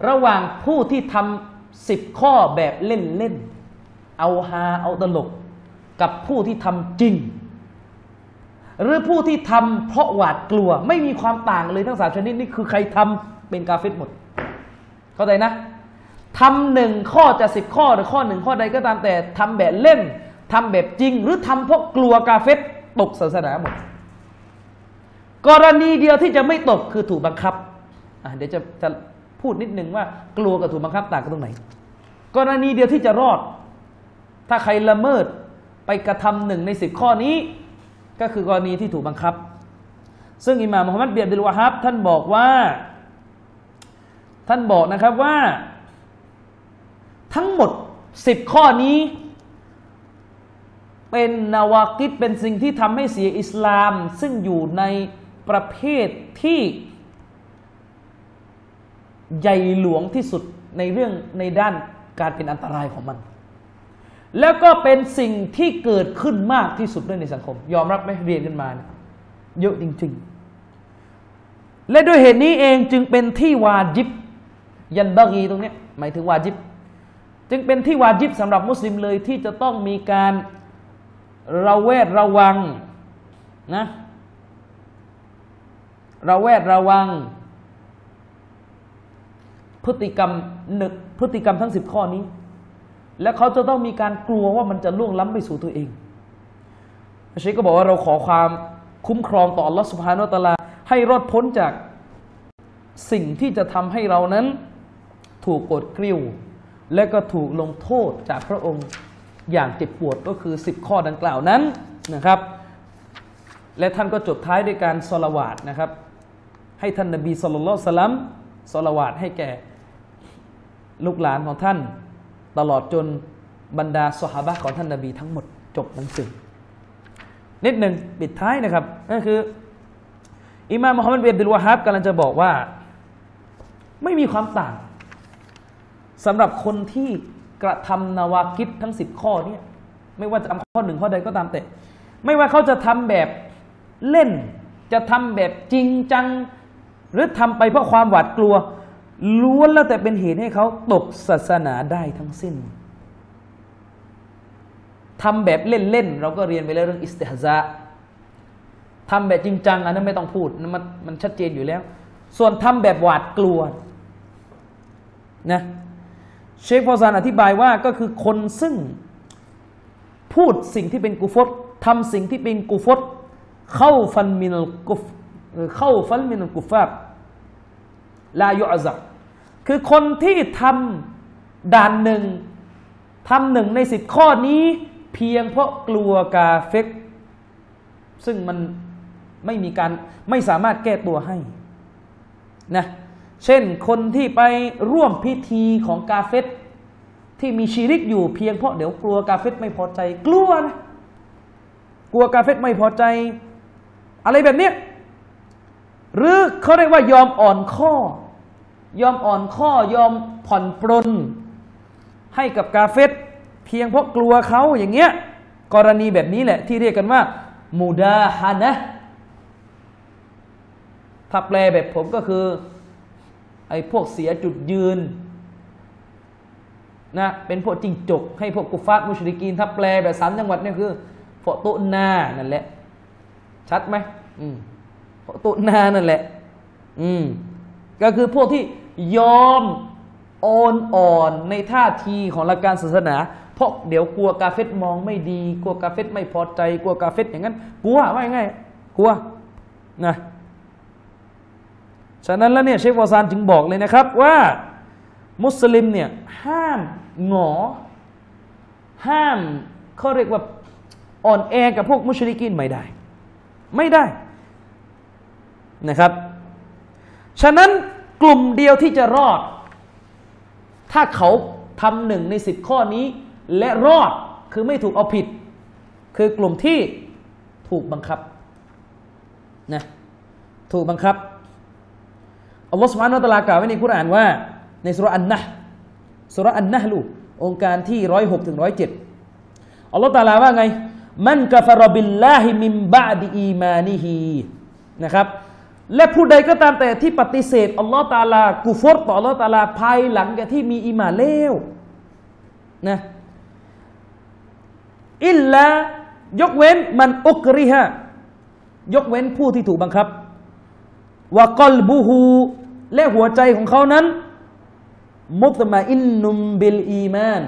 ระหว่างผู้ที่ทำสิบข้อแบบเล่นๆเอาฮาเอาตลก กับผู้ที่ทำจริง หรือผู้ที่ทำเพราะหวาดกลัว ไม่มีความต่างเลยทั้งสามชนิดนี่คือใครทำเป็นกาเฟตหมด เข้าใจนะ ทำหนึ่งข้อจะสิบข้อหรือข้อหนึ่งข้อใดก็ตามแต่ทำแบบเล่นทำแบบจริง หรือทำเพราะกลัวกาเฟตตกศาสนาหมดกรณีเดียวที่จะไม่ตกคือถูกบังคับเดี๋ยวจะจะพูดนิดนึงว่ากลัวกับถูกบังคับต่างกันตรงไหน กรณีเดียวที่จะรอด ถ้าใครละเมิดไปกระทำหนึ่งในสิบข้อนี้ ก็คือกรณีที่ถูกบังคับ ซึ่งอิหม่ามมุฮัมมัดเบียดบิลวะฮับท่านบอกว่า ท่านบอกนะครับว่า ทั้งหมดสิบข้อนี้ เป็นนาวากิดเป็นสิ่งที่ทำให้เสียอิสลาม ซึ่งอยู่ในประเภทที่ใหญ่หลวงที่สุดในเรื่องในด้านการเป็นอันตรายของมัน แล้วก็เป็นสิ่งที่เกิดขึ้นมากที่สุดด้วยในสังคม ยอมรับไหมเรียนกันมาเนี่ยเยอะจริง ๆ และด้วยเหตุนี้เองจึงเป็นที่วาจิบ ยันบากีตรงนี้หมายถึงวาจิบ จึงเป็นที่วาจิบสำหรับมุสลิมเลยที่จะต้องมีการระแวดระวังนะระแวดระวัง พฤติกรรมหนึกพฤติกรรมทั้งสิบข้อนี้ และเขาจะต้องมีการกลัวว่ามันจะล่วงล้ำไปสู่ตัวเองเชคก็บอกว่าเราขอความคุ้มครองต่อ Allah Subhanahu wa Taala ให้รอดพ้นจากสิ่งที่จะทำให้เรานั้นถูกกดกริ้ว และก็ถูกลงโทษจากพระองค์อย่างเจ็บปวดก็คือ 10 ข้อดังกล่าวนั้นนะครับ และท่านก็จบท้ายด้วยการสละวาดนะครับ ให้ท่านนบีสุลต่านสลัมสละวาดให้แก่ลูกหลานของท่าน ตลอดจนบรรดาสหายของท่านนบีทั้งหมดจบหนังสือนิดหนึ่งปิดท้ายนะครับนั่นคืออิมามมุฮัมมัดเบียดุลวาฮับกำลังจะบอกว่า ไม่มีความต่าง สำหรับคนที่กระทำนาวากิดทั้งสิบข้อเนี้ไม่ว่าจะทำข้อหนึ่งข้อใดก็ตามแต่ ไม่ว่าเขาจะทำแบบเล่น จะทำแบบจริงจัง หรือทำไปเพราะความหวาดกลัว ล้วนแล้วแต่เป็นเหตุให้เขาตกศาสนาได้ทั้งสิ้นทำแบบเล่นๆเราก็เรียนไปแล้วเรื่องอิสติฮซาทำแบบจริงจังอันนั้นไม่ต้องพูดมันมันชัดเจนอยู่แล้ว ส่วนทำแบบหวาดกลัวนะ เชคฟอซานอธิบายว่าก็คือคนซึ่งพูดสิ่งที่เป็นกุฟรทำสิ่งที่เป็นกุฟรเข้าฟันมินลกุฟเข้าฟันมินลกุฟาบลายุอซักคือคนที่ทำด่านหนึ่งทำหนึ่งในสิบข้อนี้ เพียงเพราะกลัวกาเฟกซึ่งมันไม่มีการไม่สามารถแก้ตัวให้นะ เช่นคนที่ไปร่วมพิธีของกาเฟตที่มีชีริกอยู่เพียงเพราะเดี๋ยวกลัวกาเฟตไม่พอใจกลัวนะกลัวกาเฟตไม่พอใจ อะไรแบบนี้หรือเขาเรียกว่ายอมอ่อนข้อ ยอมอ่อนข้อยอมผ่อนปรนให้กับกาเฟตเพียงเพราะกลัวเขาอย่างเงี้ยกรณีแบบนี้แหละที่เรียกกันว่ามูดาฮานะถ้าแปลแบบผมก็คือ ไอ้พวกเสียจุดยืนนะเป็นพวกจิงจก ให้พวกกุฟาตมุชริกีนถ้าแปลแบบสามจังหวัดเนี่ยคือพวกตุนานั่นแหละ ชัดไหมอืมพวกตุนานั่นแหละ อืมก็คือพวกที่ยอมโอนอ่อนในท่าทีของหลักการศาสนา เพราะเดี๋ยวกลัวกาเฟตมองไม่ดี กลัวกาเฟตไม่พอใจ กลัวกาเฟตอย่างนั้น กลัวว่าไงกลัวนะ ฉะนั้นแล้วเนี่ยเชฟวอซานจึงบอกเลยนะครับว่ามุสลิมเนี่ยห้ามหงอ ห้ามเขาเรียกว่าอ่อนแอกับพวกมุชริกินไม่ได้ ไม่ได้นะครับ ฉะนั้นกลุ่มเดียวที่จะรอด ถ้าเขาทำหนึ่งในสิบข้อนี้ และรอดคือไม่ถูกเอาผิด คือกลุ่มที่ถูกบังคับนะถูกบังคับ อัลลอฮฺسبحانه وتعالى กล่าวไว้ในคุรานว่า ในสุรอันนะสุรอันนะลูองค์การที่ร้อยหกถึงร้อยเจ็ดอัลลอฮฺตาลาว่าไง من كفر بالله من بعد إيمانه นะครับ และผู้ใดก็ตามแต่ที่ปฏิเสธอัลลอฮฺตาลากุฟรต่ออัลลอฮฺตาลาภายหลังจากที่มีอีมานแล้วนะ إلا ยกเว้น من أكره ยกเว้นผู้ที่ถูกบังคับوقلبه และหัวใจของเขานั้น مطمئن بالإيمان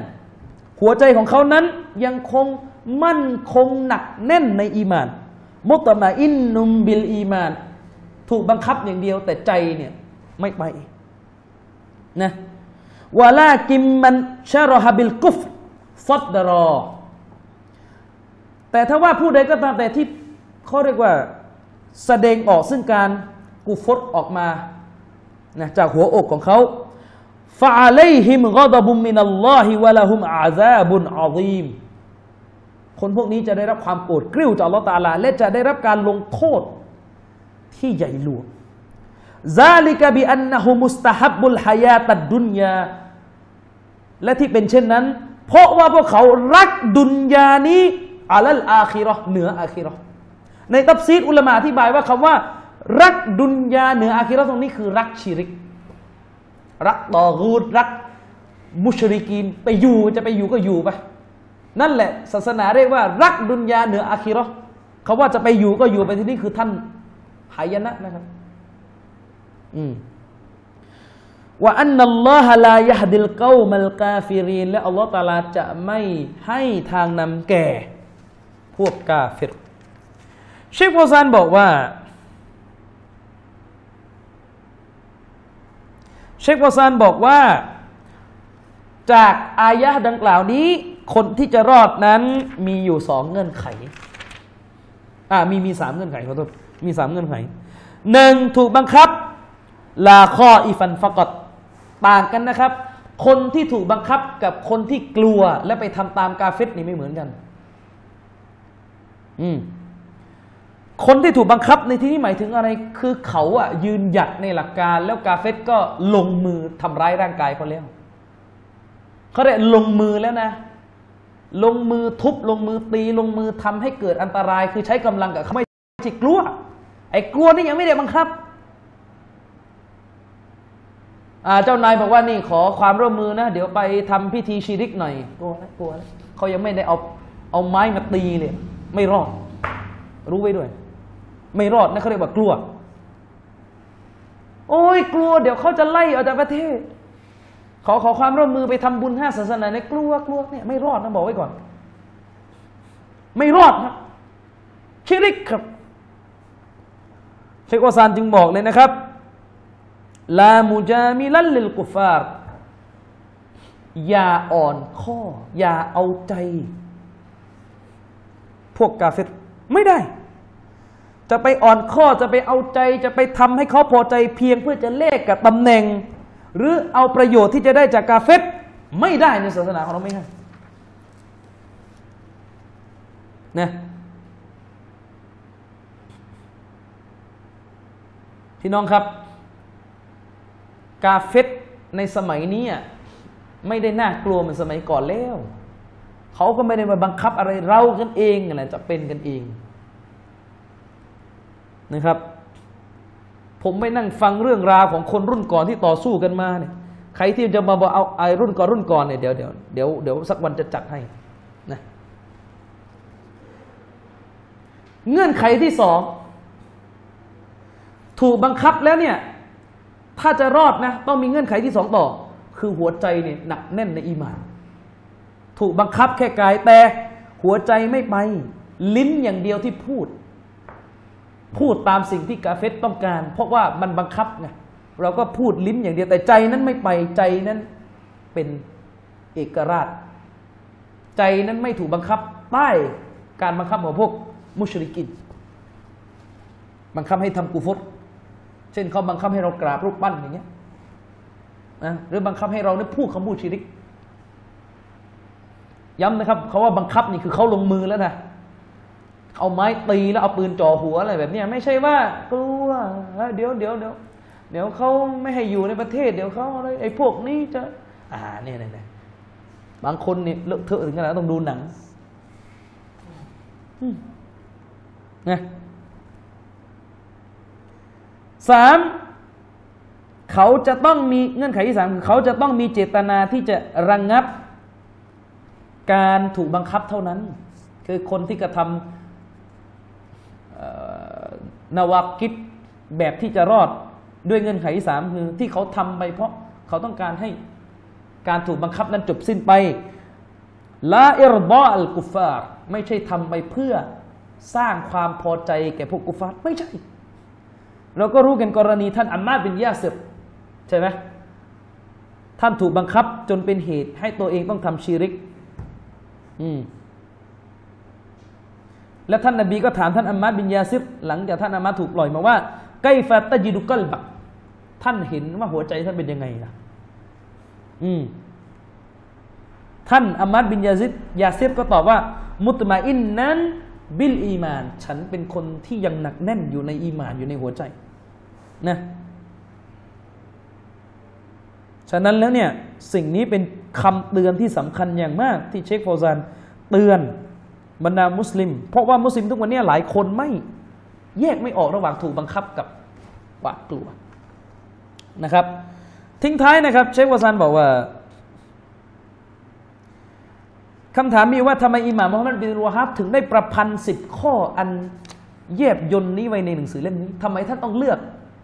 หัวใจของเขานั้นยังคงมั่นคงหนักแน่นในอีมาน مطمئن بالإيمان ถูกบังคับอย่างเดียวแต่ใจเนี่ยไม่ไปนะวะลากิมมันชารฮบิลกุฟฟัดดรอ แต่ถ้าว่าผู้ใดก็ตามแต่ที่เขาเรียกว่าแสดงออกซึ่งการกูฟตออกมา นะจากหัวอกของเขาฟาเลหิมกอดบุมมินัลลอฮิวะละฮุมอาซาบุนอาซีมคนพวกนี้จะได้รับความโกรธกริ้วจากอัลลอฮฺตาลา และจะได้รับการลงโทษที่ใหญ่หลวงซาลิกะบิอันนะฮุมุสตะฮับบุลฮายาตัดดุนยาและที่เป็นเช่นนั้น เพราะว่าพวกเขารักดุนยานี้อัลลอาคิรอเหนืออาคิรอในตับซีดอุลามะอธิบายว่าคำว่า รักดุนยาเหนืออาคิราะห์ตรงนี้คือรักชิริก รักตอรูดรักมุชริกีนไปอยู่จะไปอยู่ก็อยู่ไปนั่นแหละ ศาสนาเรียกว่า รักดุนยาเหนืออาคิราะห์เขาว่าจะไปอยู่ก็อยู่ไปที่นี่คือท่านหายนะนะครับ อืมوأن الله لا يهدي القوم الكافرين และอัลลอฮ์ตาลาจะไม่ให้ทางนำแก่ พวกกาฟิรเชคเฟาซานบอกว่า เชคเฟาซานบอกว่า จากอายะห์ดังกล่าวนี้ คนที่จะรอดนั้นมีอยู่สองเงื่อนไขอ่ามีมีสามเงื่อนไขขอโทษมีสามเงื่อนไขหนึ่งถูกบังคับ ลาข้ออีฟันฟกตต่างกันนะครับ คนที่ถูกบังคับกับคนที่กลัวและไปทำตามกาเฟตนี่ไม่เหมือนกัน อืม คนที่ถูกบังคับในที่นี้หมายถึงอะไร คือเขาอะยืนหยัดในหลักการ แล้วกาเฟตก็ลงมือทำร้ายร่างกายเขาแล้วเขาได้ลงมือแล้วนะ ลงมือทุบลงมือตีลงมือทำให้เกิดอันตราย คือใช้กำลังกับเขาไม่ใช่กลัว ไอ้กลัวนี่ยังไม่ได้บังคับเจ้านายบอกว่านี่ขอความร่วมมือนะ เดี๋ยวไปทำพิธีชีริกหน่อยกลัวนะกลัวนะเขายังไม่ได้เอาเอาไม้มาตีเลย ไม่รอดรู้ไว้ด้วย ไม่รอดนะเขาเรียกว่ากลัว โอ้ยกลัว เดี๋ยวเขาจะไล่ออกจากประเทศ ขอขอความร่วมมือไปทำบุญห้าศาสนาเนี่ยกลัวกลัวเนี่ยไม่รอดนะบอกไว้ก่อน ไม่รอดครับชิริกครับเชควาซานจึงบอกเลยนะครับลามูจามิลันลิลกุฟาร์อย่าอ่อนข้อ อย่าเอาใจ พวกกาเฟตไม่ได้ จะไปอ่อนข้อจะไปเอาใจจะไปทำให้เขาพอใจเพียงเพื่อจะเลกกับตำแหน่ง หรือเอาประโยชน์ที่จะได้จากกาเฟตไม่ได้ในศาสนาของเราไม่ให้นะพี่น้องครับ กาเฟตในสมัยนี้อะไม่ได้น่ากลัวเหมือนสมัยก่อนแล้ว เขาก็ไม่ได้มาบังคับอะไรเรากันเองนะจะเป็นกันเอง นะครับ ผมไม่นั่งฟังเรื่องราวของคนรุ่นก่อนที่ต่อสู้กันมาเนี่ยใครที่จะมาบอกเอาไอ้รุ่นก่อนรุ่นก่อนเนี่ยเดี๋ยวเดี๋ยวเดี๋ยวเดี๋ยวสักวันจะจัดให้นะเงื่อนไขที่สองถูกบังคับแล้วเนี่ยถ้าจะรอดนะ ต้องมีเงื่อนไขที่สองต่อ คือหัวใจเนี่ยหนักแน่นในอีมาน ถูกบังคับแค่กายแต่หัวใจไม่ไป ลิ้นอย่างเดียวที่พูด พูดตามสิ่งที่กาเฟตต้องการ เพราะว่ามันบังคับไงเราก็พูดลิ้นอย่างเดียวแต่ใจนั้นไม่ไปใจนั้นเป็นเอกราช ใจนั้นไม่ถูกบังคับใต้การบังคับของพวกมุชริกินบังคับให้ทำกูฟตเช่นเขาบังคับให้เรากราบรูปปั้นอย่างเงี้ยนะหรือบังคับให้เราได้พูดคำพูดชิริก ย้ำนะครับเขาว่าบังคับนี่คือเขาลงมือแล้วนะ เอาไม้ตีแล้วเอาปืนจ่อหัวอะไรแบบนี้ไม่ใช่ว่ากลัวเดี๋ยวเดี๋ยวเดี๋ยวเดี๋ยวเขาไม่ให้อยู่ในประเทศ เดี๋ยวเขาอะไรไอ้พวกนี้จะ อ่าเนี่ยเนี่ยบางคนเนี่ยเลอะเทอะถึงขนาดต้องดูหนังนะสามเขาจะต้องมีเงื่อนไขที่สามคือเขาจะต้องมีเจตนาที่จะระงงับ การถูกบังคับเท่านั้น คือคนที่กระทำ นวากิจแบบที่จะรอดด้วยเงื่อนไห่สามคือที่เขาทำไปเพราะเขาต้องการให้การถูกบังคับนั้นจบสิ้นไปลาอิรบออัลกุฟาร์ไม่ใช่ทำไปเพื่อสร้างความพอใจแก่พวกกุฟาร์ไม่ใช่ เราก็รู้กันกรณีท่านอัมมาบินยาเสบใช่ไหมท่านถูกบังคับจนเป็นเหตุให้ตัวเองต้องทำชีริก อืม แล้วท่านนบีก็ถามท่านอัมมาบินยาซิบหลังจากท่านอัมมาถูกปล่อยมาว่าไกฟาตจิดุกัลบักท่านเห็นว่าหัวใจท่านเป็นยังไงล่ะ อืม ท่านอัมมารบินยาซิรยาซิรก็ตอบว่า مطمئن بالإيمان ฉันเป็นคนที่ยังหนักแน่นอยู่ในอีมานอยู่ในหัวใจ นะฉะนั้นแล้วเนี่ย สิ่งนี้เป็นคำเตือนที่สำคัญอย่างมาก ที่เชคเฟาซานเตือน บรรดามุสลิม เพราะว่ามุสลิมทุกวันนี้หลายคนไม่แยกไม่ออกระหว่างถูกบังคับกับหวาดกลัวนะครับ ทิ้งท้ายนะครับ เชควาซานบอกว่าคำถามมีว่าทำไมอิหม่ามมุฮัมมัดบินรูฮับถึงได้ประพันธ์สิบข้ออันเย็บยนนี้ไว้ในหนังสือเล่มนี้ทำไมท่านต้องเลือก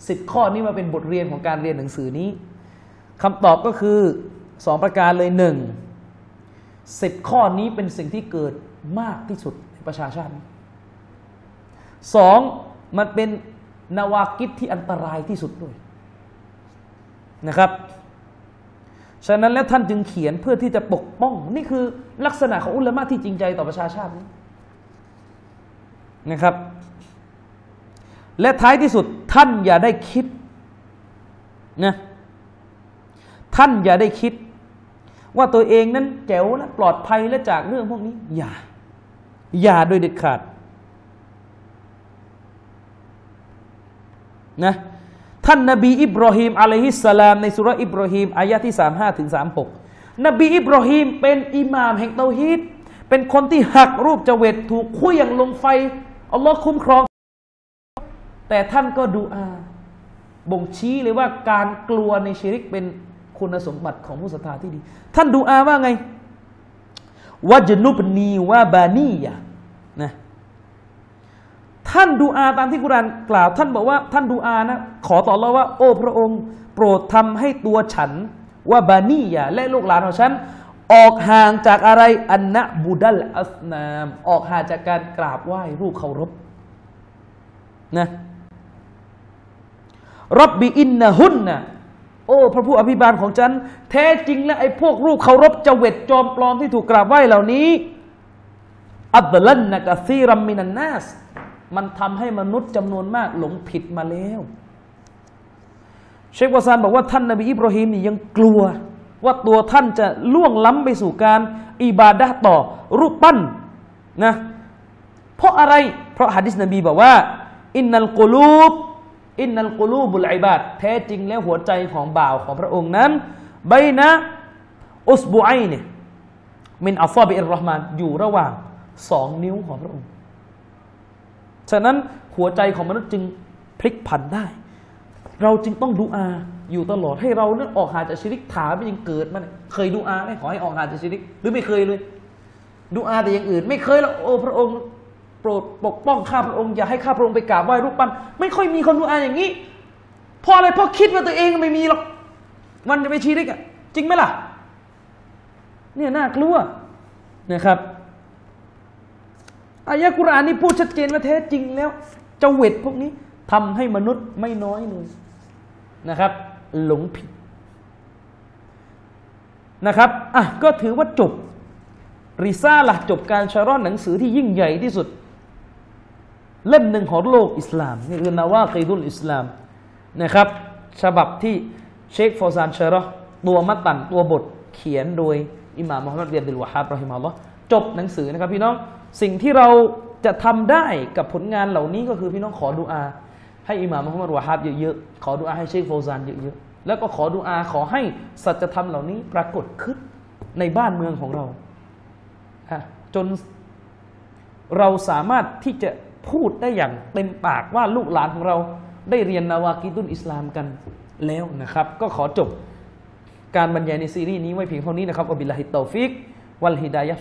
สิบข้อนี้มาเป็นบทเรียนของการเรียนหนังสือนี้คำตอบก็คือสองประการเลยหนึ่งสิบข้อนี้เป็นสิ่งที่เกิด มากที่สุดในประชาชาติสองมันเป็นนาวากิจที่อันตรายที่สุดด้วยนะครับฉะนั้นแล้วท่านจึงเขียนเพื่อที่จะปกป้อง นี่คือลักษณะของอุลามะที่จริงใจต่อประชาชาตินี้นะครับ และท้ายที่สุดท่านอย่าได้คิดนะท่านอย่าได้คิด ว่าตัวเองนั้นแจ๋วและปลอดภัยและจากเรื่องพวกนี้อย่า อย่าโดยเด็ดขาดนะท่านนบีอิบรอฮีมอะลัยฮิสสลามในสุรอิบรอฮีมอายะที่35ถึง36นบีอิบรอฮีมเป็นอิหม่ามแห่งเตาฮีดเป็นคนที่หักรูปจเวตถูกเคลื่องลงไฟอัลลอฮ์คุ้มครอง แต่ท่านก็ดูอาบ่งชี้เลยว่าการกลัวในชีริกเป็นคุณสมบัติของผู้ศรัทธาที่ดี ท่านดูอาว่าไง วะจนุบนีวะบานียะนะท่านดูอาตามที่กุรานกล่าว ท่านบอกว่า ท่านดูอานะขอต่อเราว่า โอ้พระองค์ โปรดทำให้ตัวฉันว่าบานียะและลูกหลานของฉัน ออกห่างจากอะไรอันนะบูดัลอัสนาม ออกห่างจากการกราบไหว้รูปเคารพนะรับบีอินนะฮุนนะ โอ้พระผู้อภิบาลของฉัน แท้จริงและไอ้พวกรูปเคารพเจเวตจอมปลอมที่ถูกกราบไหว้เหล่านี้ อับลันนะกะซีรัมมินันนาส มันทำให้มนุษย์จำนวนมากหลงผิดมาแล้ว เชควาซานบอกว่าท่านนบีอิบราฮิมนี่ยังกลัว ว่าตัวท่านจะล่วงล้ำไปสู่การอิบาดะต่อรูปปั้นนะเพราะอะไร เพราะฮะดิษนบีบอกว่า อินนัลกุลูบ อินนัลกุลูบุลไอบาดแท้จริงแล้วหัวใจของบ่าวของพระองค์นั้นใบนะอุสบุไอเนี่ยมินอัฟฟาบิอิรรห์มานอยู่ระหว่างสองนิ้วของพระองค์ ฉะนั้นหัวใจของมนุษย์จึงพลิกผันได้ เราจึงต้องดูอาอยู่ตลอดให้เรานั้นออกหาจากชิริกถามไม่ยังเกิดมันเคยดูอาไหมขอให้ออกหาจากชิริก หรือไม่เคยเลย ดูอาแต่อย่างอื่น ไม่เคยแล้วโอ้พระองค์ โปรดปกป้องข้าพระองค์อย่าให้ข้าพระองค์ไปกราบไหว้รูปปั้นไม่ค่อยมีคนดูอาอย่างนี้เพราะอะไรเพราะคิดว่าตัวเองไม่มีหรอกมันจะไปชีริกอะจริงไหมล่ะ เนี่ยน่ากลัวนะครับอายะกุรอานนี่พูดชัดเจนว่าแท้จริงแล้วเจ้าเวทพวกนี้ทำให้มนุษย์ไม่น้อยเลยนะครับ หลงผิดนะครับอะก็ถือว่าจบริซาละจบการชะร่อนหนังสือที่ยิ่งใหญ่ที่สุด เล่มหนึ่งของโลกอิสลาม นี่คือนาวาคีดุลอิสลามนะครับ ฉบับที่เชคฟอซานเชรอตัวมัตตันตัวบทเขียนโดยอิหม่ามมุฮัมมัดเบียดิลวะฮับรอฮิมอัลลอฮ์จบหนังสือนะครับพี่น้องสิ่งที่เราจะทำได้กับผลงานเหล่านี้ก็คือพี่น้องขอดุอา ให้อิหม่ามมุฮัมมัดวะฮับเยอะๆขอดุอาให้เชคฟอซานเยอะๆแล้วก็ขอดุอาขอให้สัจธรรมเหล่านี้ปรากฏขึ้นในบ้านเมืองของเราจนเราสามารถที่จะ พูดได้อย่างเต็มปากว่าลูกหลานของเราได้เรียนنواقض الإسلام กันแล้วนะครับ ก็ขอจบการบรรยายในซีรีส์นี้ไว้เพียงเท่านี้นะครับوبالله التوفيق والهداية